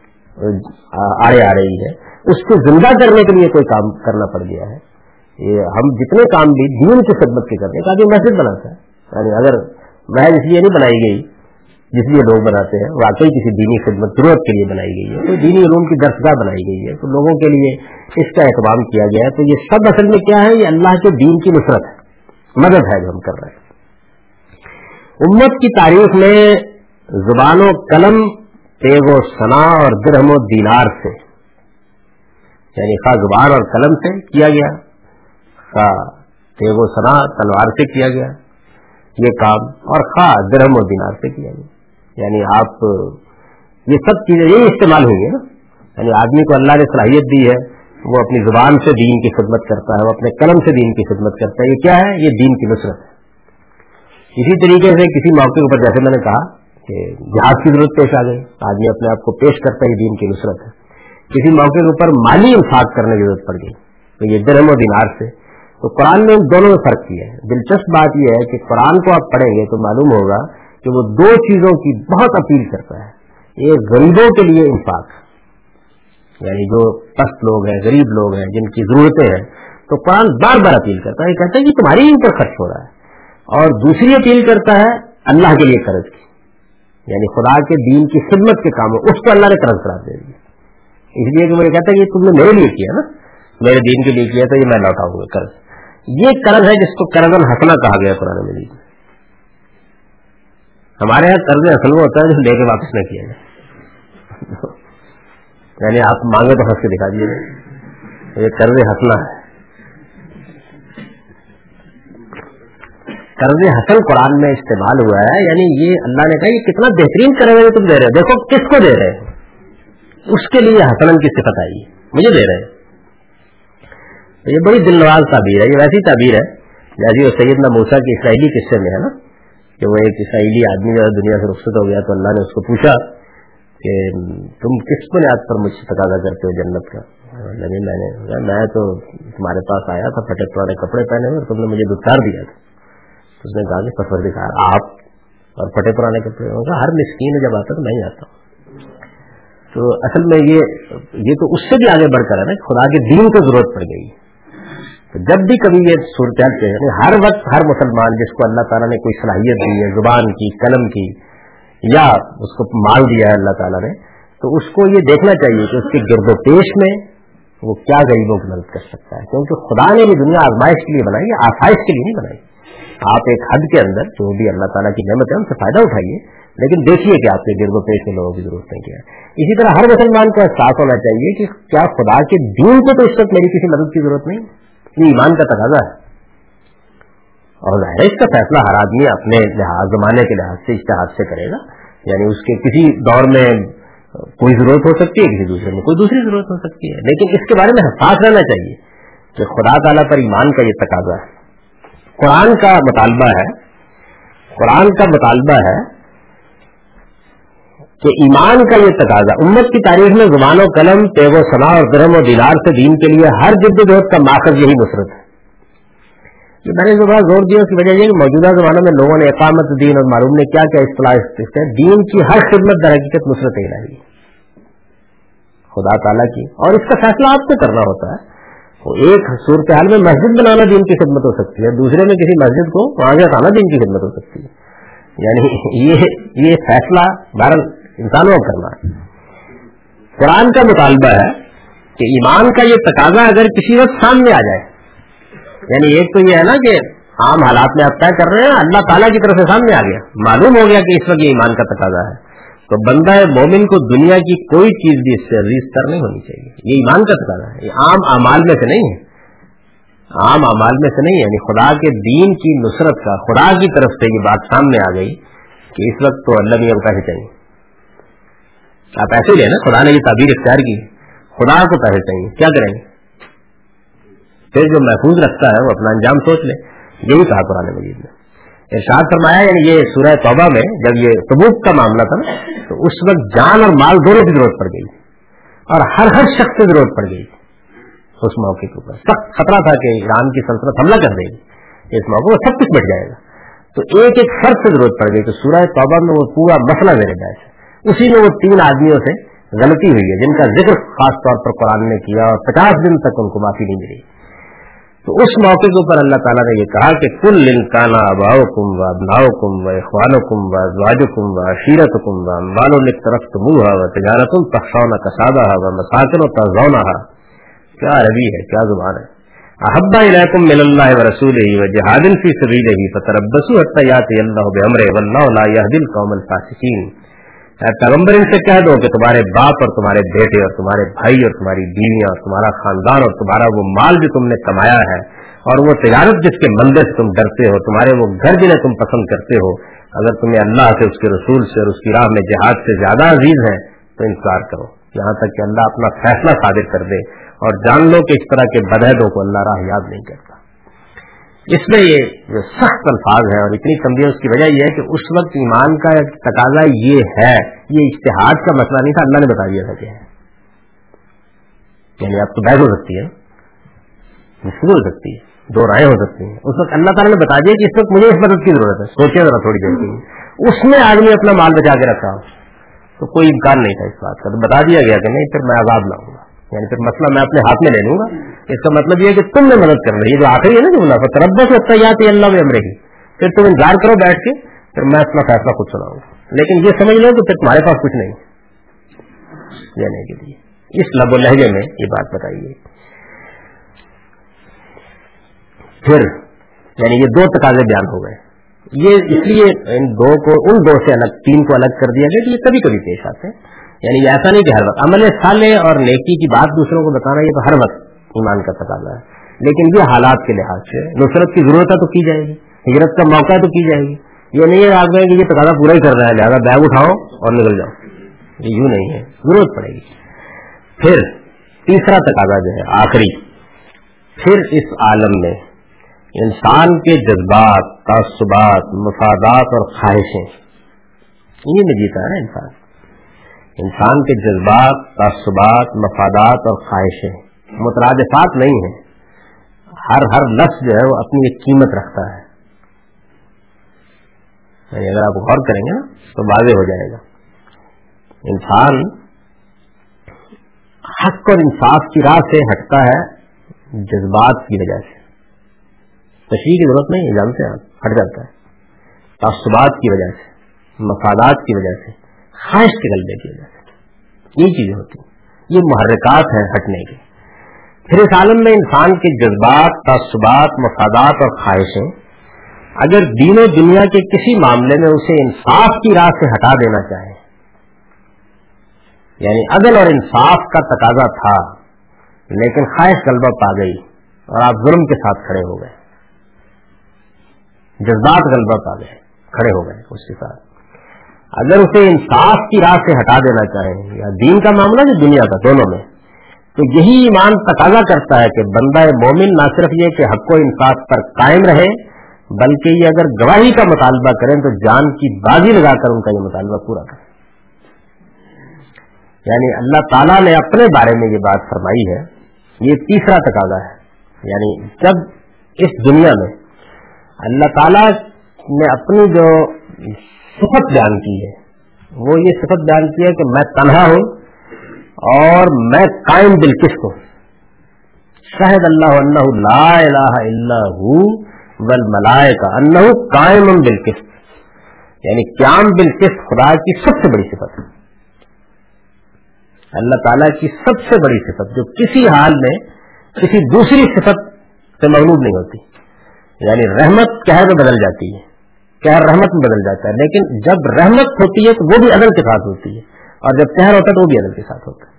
آڑے آ رہی ہے۔ اس کو زندہ کرنے کے لیے کوئی کام کرنا پڑ گیا ہے۔ یہ ہم جتنے کام بھی دین کی خدمت کے کرتے ہیں تاکہ مسجد بناتا ہے۔ یعنی اگر محض اس لیے نہیں بنائی گئی جس لیے لوگ بناتے ہیں، واقعی کسی دینی خدمت ضرورت کے لیے بنائی گئی ہے تو دینی علوم کی درسگاہ بنائی گئی ہے، تو لوگوں کے لیے اس کا اہتمام کیا گیا ہے۔ تو یہ سب اصل میں کیا ہے؟ یہ اللہ کے دین کی نصرت ہے۔ مدد ہے جو ہم کر رہے ہیں۔ امت کی تاریخ میں زبان و قلم تیغ و سنا اور درہم و دینار سے یعنی خواہ زبان اور قلم سے کیا گیا خواہ تیغ و سنا تلوار سے کیا گیا، یہ کام اور خواہ درہم و دینار سے کیا گیا۔ یعنی آپ، یہ سب چیزیں یہی استعمال ہوئی ہے نا۔ یعنی آدمی کو اللہ نے صلاحیت دی ہے، وہ اپنی زبان سے دین کی خدمت کرتا ہے، وہ اپنے قلم سے دین کی خدمت کرتا ہے۔ یہ کیا ہے؟ یہ دین کی نصرت ہے۔ اسی طریقے سے کسی موقع کے اوپر جیسے میں نے کہا کہ جہاز کی ضرورت پیش آ گئی، آدمی اپنے آپ کو پیش کرتا ہے دین کی نصرت ہے۔ کسی موقع کے اوپر مالی انفاق کرنے کی ضرورت پڑ گئی۔ تو یہ درم و دینار سے۔ تو قرآن نے ان دونوں میں فرق کیا ہے۔ دلچسپ بات یہ ہے کہ قرآن کو آپ پڑھیں گے تو معلوم ہوگا کہ وہ دو چیزوں کی بہت اپیل کرتا ہے۔ ایک غریبوں کے لیے انفاق۔ یعنی جو پست لوگ ہیں، غریب لوگ ہیں، جن کی ضرورتیں ہیں۔ تو قرآن بار بار اپیل کرتا ہے۔ یہ کہتا ہے کہ تمہاری ان پر خرچ ہو رہا ہے۔ اور دوسری اپیل کرتا ہے اللہ کے لیے قرض کی۔ یعنی خدا کے دین کی خدمت کے کام اس کو اللہ نے قرض کرا دے دی اس لیے کہ مجھے کہتا ہے کہ تم نے میرے لیے کیا نا میرے دین کے لیے کیا تو یہ میں لوٹاؤں گا قرض یہ قرض ہے جس کو قرض الحسنہ کہا گیا قرآن مجید میں ہمارے یہاں قرض اصل میں ہوتا ہے جو لے کے واپس نہ کیا جائے یعنی آپ مانگے تو ہنس کے دکھا دیجیے یہ قرض ہنسنا ہے قرض حسن قرآن میں استعمال ہوا ہے یعنی یہ اللہ نے کہا یہ کتنا بہترین قرض ہے تم دے رہے ہو دیکھو کس کو دے رہے ہیں اس کے لیے حسن کی صفت آئی مجھے دے رہے ہیں۔ یہ بڑی دل نواز تعبیر ہے، یہ ویسی تعبیر ہے جیسے وہ سیدنا موسا کی اسرائیلی قصے میں ہے نا، کہ وہ ایک اسرائیلی آدمی جو دنیا سے رخصت ہو گیا تو اللہ نے اس کو پوچھا کہ تم کس بنیاد پر مجھ سے تقاضا کرتے ہو جنت کا؟ نہیں میں نے، میں تو تمہارے پاس آیا تھا پھٹے پرانے کپڑے پہنے ہوئے اور تم نے مجھے دکھار دیا تھا۔ اس نے کہا کہ پتھر دکھا آپ اور پھٹے پرانے کپڑے ہوگا ہر مسکین جب آتا تو میں ہی آتا ہوں۔ تو اصل میں یہ یہ تو اس سے بھی آگے بڑھ کر ہے نا خدا کے دین کو ضرورت پڑ گئی۔ تو جب بھی کبھی یہ صورتحال یعنی ہر وقت ہر مسلمان جس کو اللہ تعالیٰ نے کوئی صلاحیت دی ہے، زبان کی، قلم کی، یا اس کو مال دیا ہے اللہ تعالیٰ نے، تو اس کو یہ دیکھنا چاہیے کہ اس کے گرد و پیش میں وہ کیا غریبوں کی مدد کر سکتا ہے۔ کیونکہ خدا نے بھی دنیا آزمائش کے لیے بنائی ہے، آسائش کے لیے نہیں بنائی۔ آپ ایک حد کے اندر جو بھی اللہ تعالیٰ کی نعمت ہے ان سے فائدہ اٹھائیے۔ لیکن دیکھیے کہ آپ کے گرد و پیش میں لوگوں کی ضرورت نہیں کیا اسی طرح ہر مسلمان کو احساس ہونا چاہیے کہ کیا خدا کے دین کو تو اس وقت میری کسی مدد کی ضرورت نہیں؟ یہ ایمان کا تقاضا ہے۔ اور ظاہر اس کا فیصلہ ہر آدمی اپنے لحاظ، زمانے کے لحاظ سے اشتہار سے کرے گا۔ یعنی اس کے کسی دور میں کوئی ضرورت ہو سکتی ہے، کسی دوسرے میں کوئی دوسری ضرورت ہو سکتی ہے۔ لیکن اس کے بارے میں حساس رہنا چاہیے کہ خدا تعالیٰ پر ایمان کا یہ تقاضا ہے۔ قرآن کا مطالبہ ہے، قرآن کا مطالبہ ہے کہ ایمان کا یہ تقاضا، امت کی تاریخ میں زبان و قلم تیغ و سنا اور درم و دینار سے دین کے لیے ہر جد و جہد کا ماخذ یہی نصرت ہے۔ یہ میں نے جو زور دیا اس کی وجہ یہ کہ موجودہ زمانے میں لوگوں نے اقامت دین اور معلوم نے کیا کیا اصطلاح دین کی ہر خدمت در حقیقت نصرت الہی خدا تعالیٰ کی۔ اور اس کا فیصلہ آپ کو کرنا ہوتا ہے۔ وہ ایک صورتحال میں مسجد بنانا دین کی خدمت ہو سکتی ہے، دوسرے میں کسی مسجد کو وہاں سے ہٹانا دین کی خدمت ہو سکتی ہے۔ یعنی یہ یہ فیصلہ بہرحال انسانوں کو کرنا۔ ہے قرآن کا مطالبہ ہے کہ ایمان کا یہ تقاضا اگر کسی وقت سامنے آ جائے یعنی ایک تو یہ ہے نا کہ عام حالات میں آپ طے کر رہے ہیں، اللہ تعالیٰ کی طرف سے سامنے آ گیا۔ معلوم ہو گیا کہ اس وقت یہ ایمان کا تقاضا ہے۔ تو بندہ مومن کو دنیا کی کوئی چیز بھی اس سے ریس تر نہیں ہونی چاہیے۔ یہ ایمان کا تقاضا ہے۔ یہ عام اعمال میں سے نہیں ہے۔ عام اعمال میں سے نہیں ہے۔ یعنی خدا کے دین کی نصرت کا، خدا کی طرف سے یہ بات سامنے آ گئی کہ اس وقت تو اللہ بھی پیسے چاہیے۔ آپ ایسے لیں نا، خدا نے یہ تعبیر اختیار کی۔ خدا کو پیسے چاہیے۔ کیا کریں؟ گے پھر جو محفوظ رکھتا ہے وہ اپنا انجام سوچ لے۔ یہی کہا قرآن مجید نے۔ ارشاد فرمایا یعنی یہ سورہ توبہ میں جب یہ سبوک کا معاملہ تھا نا، تو اس وقت جان اور مال دونوں کی ضرورت پڑ گئی اور ہر ہر شخص کی ضرورت پڑ گئی اس موقع کے اوپر۔ سخت خطرہ تھا کہ ایران کی سلطنت حملہ کر دے گی۔ اس موقع میں سب کچھ بٹ جائے گا۔ تو ایک ایک فرد سے ضرورت پڑ گئی۔ تو سورہ توبہ میں وہ پورا مسئلہ میرے بحث ہے۔ اسی میں وہ تین آدمیوں سے غلطی ہوئی ہے، جن کا ذکر خاص طور پر قرآن نے کیا اور پچاس دن تک ان کو معافی نہیں ملی۔ تو اس موقع کے اوپر اللہ تعالیٰ نے یہ کہا کہ کل لنکانا اباؤ کم و ابناؤ کم و اخوان کم و ازواج کم و عشیرت کم و اموال و طرف تمہ و تجارت التخشون کسادہ و مساکن و تزونا کیا عربی ہے، کیا زبان ہے؟ احبا علیکم من اللہ و رسول ہی و جہادن فی سبیل ہی فتربسو حتی یاتی اللہ بے واللہ لا یهدی القوم الفاسقین۔ پیغمبر ان سے کہہ دو کہ تمہارے باپ اور تمہارے بیٹے اور تمہارے بھائی اور تمہاری بیویاں اور تمہارا خاندان اور تمہارا وہ مال جو تم نے کمایا ہے اور وہ تجارت جس کے مندے سے تم ڈرتے ہو، تمہارے وہ گھر جنہیں تم پسند کرتے ہو، اگر تمہیں اللہ سے، اس کے رسول سے اور اس کی راہ میں جہاد سے زیادہ عزیز ہے تو انتظار کرو۔ یہاں تک کہ اللہ اپنا فیصلہ صادر کر دے اور جان لو کہ اس طرح کے بدہدوں کو اللہ راہ یاد نہیں کرتا۔ اس میں یہ جو سخت الفاظ ہے اور اتنی کمزور اس کی وجہ یہ ہے کہ اس وقت ایمان کا تقاضا یہ ہے، یہ اشتہاد کا مسئلہ نہیں تھا، اللہ نے بتا دیا تھا کہ یعنی اب تو بحث ہو سکتی ہے مشکل ہو سکتی ہے، دو رائے ہو سکتی ہیں۔ اس وقت اللہ تعالیٰ نے بتا دیا کہ اس وقت مجھے اس مدد کی ضرورت ہے۔ سوچے ذرا تھوڑی دیر کی اس میں آدمی اپنا مال بچا کے رکھا۔ تو کوئی امکان نہیں تھا اس بات کا۔ تو بتا دیا گیا کہ نہیں، پھر میں آزاد لاؤں گا۔ یعنی پھر مسئلہ میں اپنے ہاتھ میں لے لوں گا۔ اس کا مطلب یہ ہے کہ تم نے مدد کرنا یہ جو آخری ہے نا جو منافع تربت سے تیار اللہ میں امرے پھر تم انتظار کرو بیٹھ کے، پھر میں اپنا فیصلہ خود سناؤں گا۔ لیکن یہ سمجھ لو کہ پھر تمہارے پاس کچھ نہیں۔ لینے کے لیے جی۔ اس لب و لہجے میں یہ بات بتائیے۔ پھر یعنی یہ دو تقاضے بیان ہو گئے۔ یہ اس لیے ان دو کو، ان دو سے الگ، تین کو الگ کر دیا گیا کہ یہ کبھی کبھی پیش آتے ہیں۔ یعنی یہ ایسا نہیں کہ ہر وقت۔ عمل صالح اور نیکی کی بات دوسروں کو بتانا، یہ تو ہر وقت ایمان کا تقاضا ہے۔ لیکن یہ حالات کے لحاظ سے، نصرت کی ضرورت ہے تو کی جائے گی، ہجرت کا موقع تو کی جائے گی۔ یہ نہیں ہے آپ کہ یہ تقاضا پورا ہی کر رہا ہے لہٰذا بیگ اٹھاؤ اور نکل جاؤ۔ یہ یوں نہیں ہے، ضرورت پڑے گی۔ پھر تیسرا تقاضا جو ہے، آخری۔ پھر اس عالم میں انسان کے جذبات، تعصبات، مفادات اور خواہشیں، یہ میں جیتا ہے انسان۔ انسان کے جذبات، تعصبات، مفادات اور خواہشیں مترادفات نہیں ہیں۔ ہر ہر لفظ جو ہے وہ اپنی ایک قیمت رکھتا ہے۔ یعنی اگر آپ غور کریں گے نا، تو واضح ہو جائے گا۔ انسان حق اور انصاف کی راہ سے ہٹتا ہے جذبات کی وجہ سے۔ تشریح کی ضرورت نہیں جانتے ہیں آپ ہٹ جاتا ہے۔ تعصبات کی وجہ سے، مفادات کی وجہ سے۔ خواہش کے غلبے کی وجہ سے یہ چیزیں ہوتی ہیں۔ یہ محرکات ہیں ہٹنے کے۔ پھر اس عالم میں انسان کے جذبات، تعصبات، مفادات اور خواہشیں، اگر دین و دنیا کے کسی معاملے میں اسے انصاف کی راہ سے ہٹا دینا چاہے یعنی عدل اور انصاف کا تقاضا تھا، لیکن خواہش غلبہ پا گئی اور آپ ظلم کے ساتھ کھڑے ہو گئے۔ جذبات غلبہ پا گئے، کھڑے ہو گئے، اس کے ساتھ۔ اگر اسے انصاف کی راہ سے ہٹا دینا چاہیں یا دین کا معاملہ جو دنیا کا، دونوں میں، تو یہی ایمان تقاضا کرتا ہے کہ بندہ مومن نہ صرف یہ کہ حق و انصاف پر قائم رہے، بلکہ یہ اگر گواہی کا مطالبہ کریں تو جان کی بازی لگا کر ان کا یہ مطالبہ پورا کریں یعنی اللہ تعالیٰ نے اپنے بارے میں یہ بات فرمائی ہے، یہ تیسرا تقاضا ہے۔ یعنی جب اس دنیا میں اللہ تعالیٰ نے اپنی جو صفت بیان کی ہے۔ وہ یہ صفت بیان کی ہے کہ میں تنہا ہوں اور میں قائم بالکش ہوں شاہد اللہ اللہ لا الہ الا ول ملائے کا اللہ قائم بالکش یعنی قیام بالکش خدا کی سب سے بڑی صفت۔ ہے اللہ تعالیٰ کی سب سے بڑی صفت جو کسی حال میں کسی دوسری صفت سے مغلوب نہیں ہوتی۔ یعنی رحمت کہہ میں بدل جاتی ہے۔ قہر رحمت میں بدل جاتا ہے، لیکن جب رحمت ہوتی ہے تو وہ بھی عدل کے ساتھ ہوتی ہے، اور جب قہر ہوتا ہے تو وہ بھی عدل کے ساتھ ہوتا ہے۔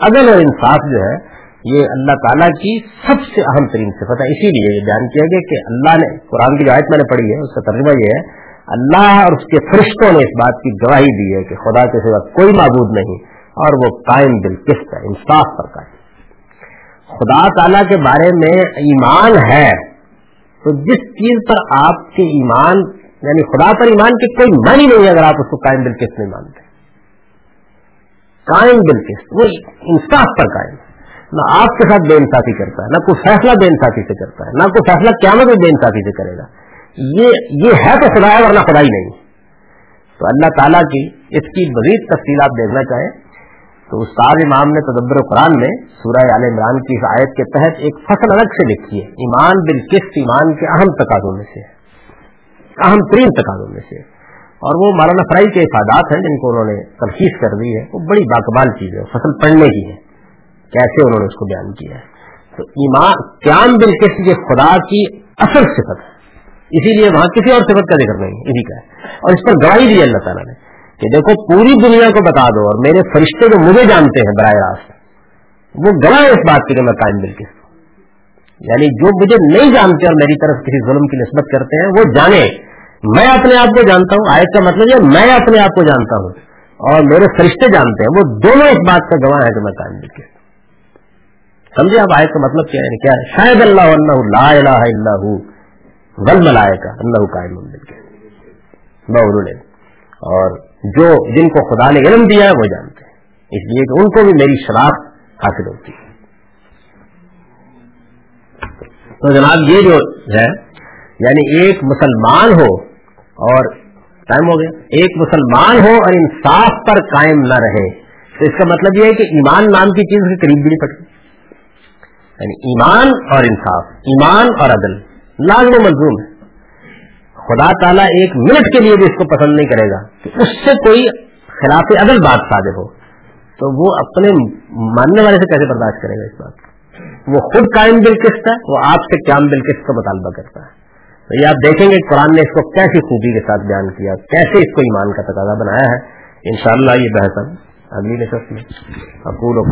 عدل اور انصاف جو ہے، یہ اللہ تعالیٰ کی سب سے اہم ترین صفت ہے۔ اسی لیے یہ بیان کیا گیا کہ اللہ نے، قرآن کی جو آیت میں نے پڑھی ہے، اس کا ترجمہ یہ ہے، اللہ اور اس کے فرشتوں نے اس بات کی گواہی دی ہے کہ خدا کے سوا کوئی معبود نہیں، اور وہ قائم دل قسط ہے انصاف پر قائم۔ خدا تعالیٰ کے بارے میں ایمان ہے، تو جس چیز پر آپ کے ایمان یعنی خدا پر ایمان کی کوئی معنی نہیں اگر آپ اس کو قائم بالکش نہیں مانتے۔ قائم بالکش وہ انصاف پر قائم۔ نہ آپ کے ساتھ بے انصافی کرتا ہے، نہ کوئی فیصلہ بے انصافی سے کرتا ہے، نہ کوئی فیصلہ قیامت میں بے انصافی سے کرے گا۔ یہ یہ ہے تو خدا ہے، ورنہ خدا ہی نہیں۔ تو اللہ تعالیٰ کی اس کی مزید تفصیل آپ دیکھنا چاہیں تو استاد امام نے تدبر قرآن میں سورہ عال عمران کی اس آیت کے تحت ایک فصل الگ سے لکھی ہے، ایمان بالکش ایمان کے اہم تقاضوں میں سے۔ ہے اہم ترین تقاضوں میں سے۔ اور وہ مولانا فرائی کے افادات ہیں جن کو انہوں نے تفصیل کر دی ہے۔ وہ بڑی باقبال چیز ہے فصل پڑھنے کی ہے۔ کیسے انہوں نے اس کو بیان کیا ہے۔ تو ایمان، قیام بالکش یہ خدا کی اصل صفت ہے۔ اسی لیے وہاں کسی اور صفت کا ذکر نہیں ہے اسی کا ہے۔ اور اس پر گواہی دی اللہ تعالیٰ نے کہ دیکھو، پوری دنیا کو بتا دو اور میرے فرشتے جو مجھے جانتے ہیں براہ راست، وہ گواہ اس بات کی کہ میں قائم بالکل یعنی جو مجھے نہیں جانتے اور میری طرف کسی ظلم کی نسبت کرتے ہیں، وہ جانے۔ میں اپنے آپ کو جانتا ہوں۔ آیت کا مطلب یہ میں اپنے آپ کو جانتا ہوں۔ اور میرے فرشتے جانتے ہیں۔ وہ دونوں اس بات کا گواہ ہے کہ میں قائم بالکل سمجھے آپ آیت کا مطلب کیا ہے؟ یعنی کیا ہے؟ شاید اللہ اللہ لا الہ الا ہو غل ملائے کا اللہ قائم بالکل بہر اور جو جن کو خدا نے علم دیا ہے، وہ جانتے ہیں۔ اس لیے کہ ان کو بھی میری شناخت حاصل ہوتی ہے۔ تو جناب یہ جو ہے یعنی ایک مسلمان ہو اور ٹائم ہو گیا، ایک مسلمان ہو اور انصاف پر قائم نہ رہے، تو اس کا مطلب یہ ہے کہ ایمان نام کی چیز کے قریب بھی نہیں پڑتی۔ یعنی ایمان اور انصاف، ایمان اور عدل، لازم و ملزوم ہے۔ خدا تعالیٰ ایک منٹ کے لیے بھی اس کو پسند نہیں کرے گا کہ اس سے کوئی خلاف عدل بات صادر ہو۔ تو وہ اپنے ماننے والے سے کیسے برداشت کرے گا اس بات کو۔ وہ خود قائم بالکشت ہے، وہ آپ سے قیام بالکشت کا مطالبہ کرتا ہے۔ تو یہ آپ دیکھیں گے قرآن نے اس کو کیسی خوبی کے ساتھ بیان کیا، کیسے اس کو ایمان کا تقاضا بنایا ہے۔ انشاءاللہ یہ بحث اگلی نشست میں اقول و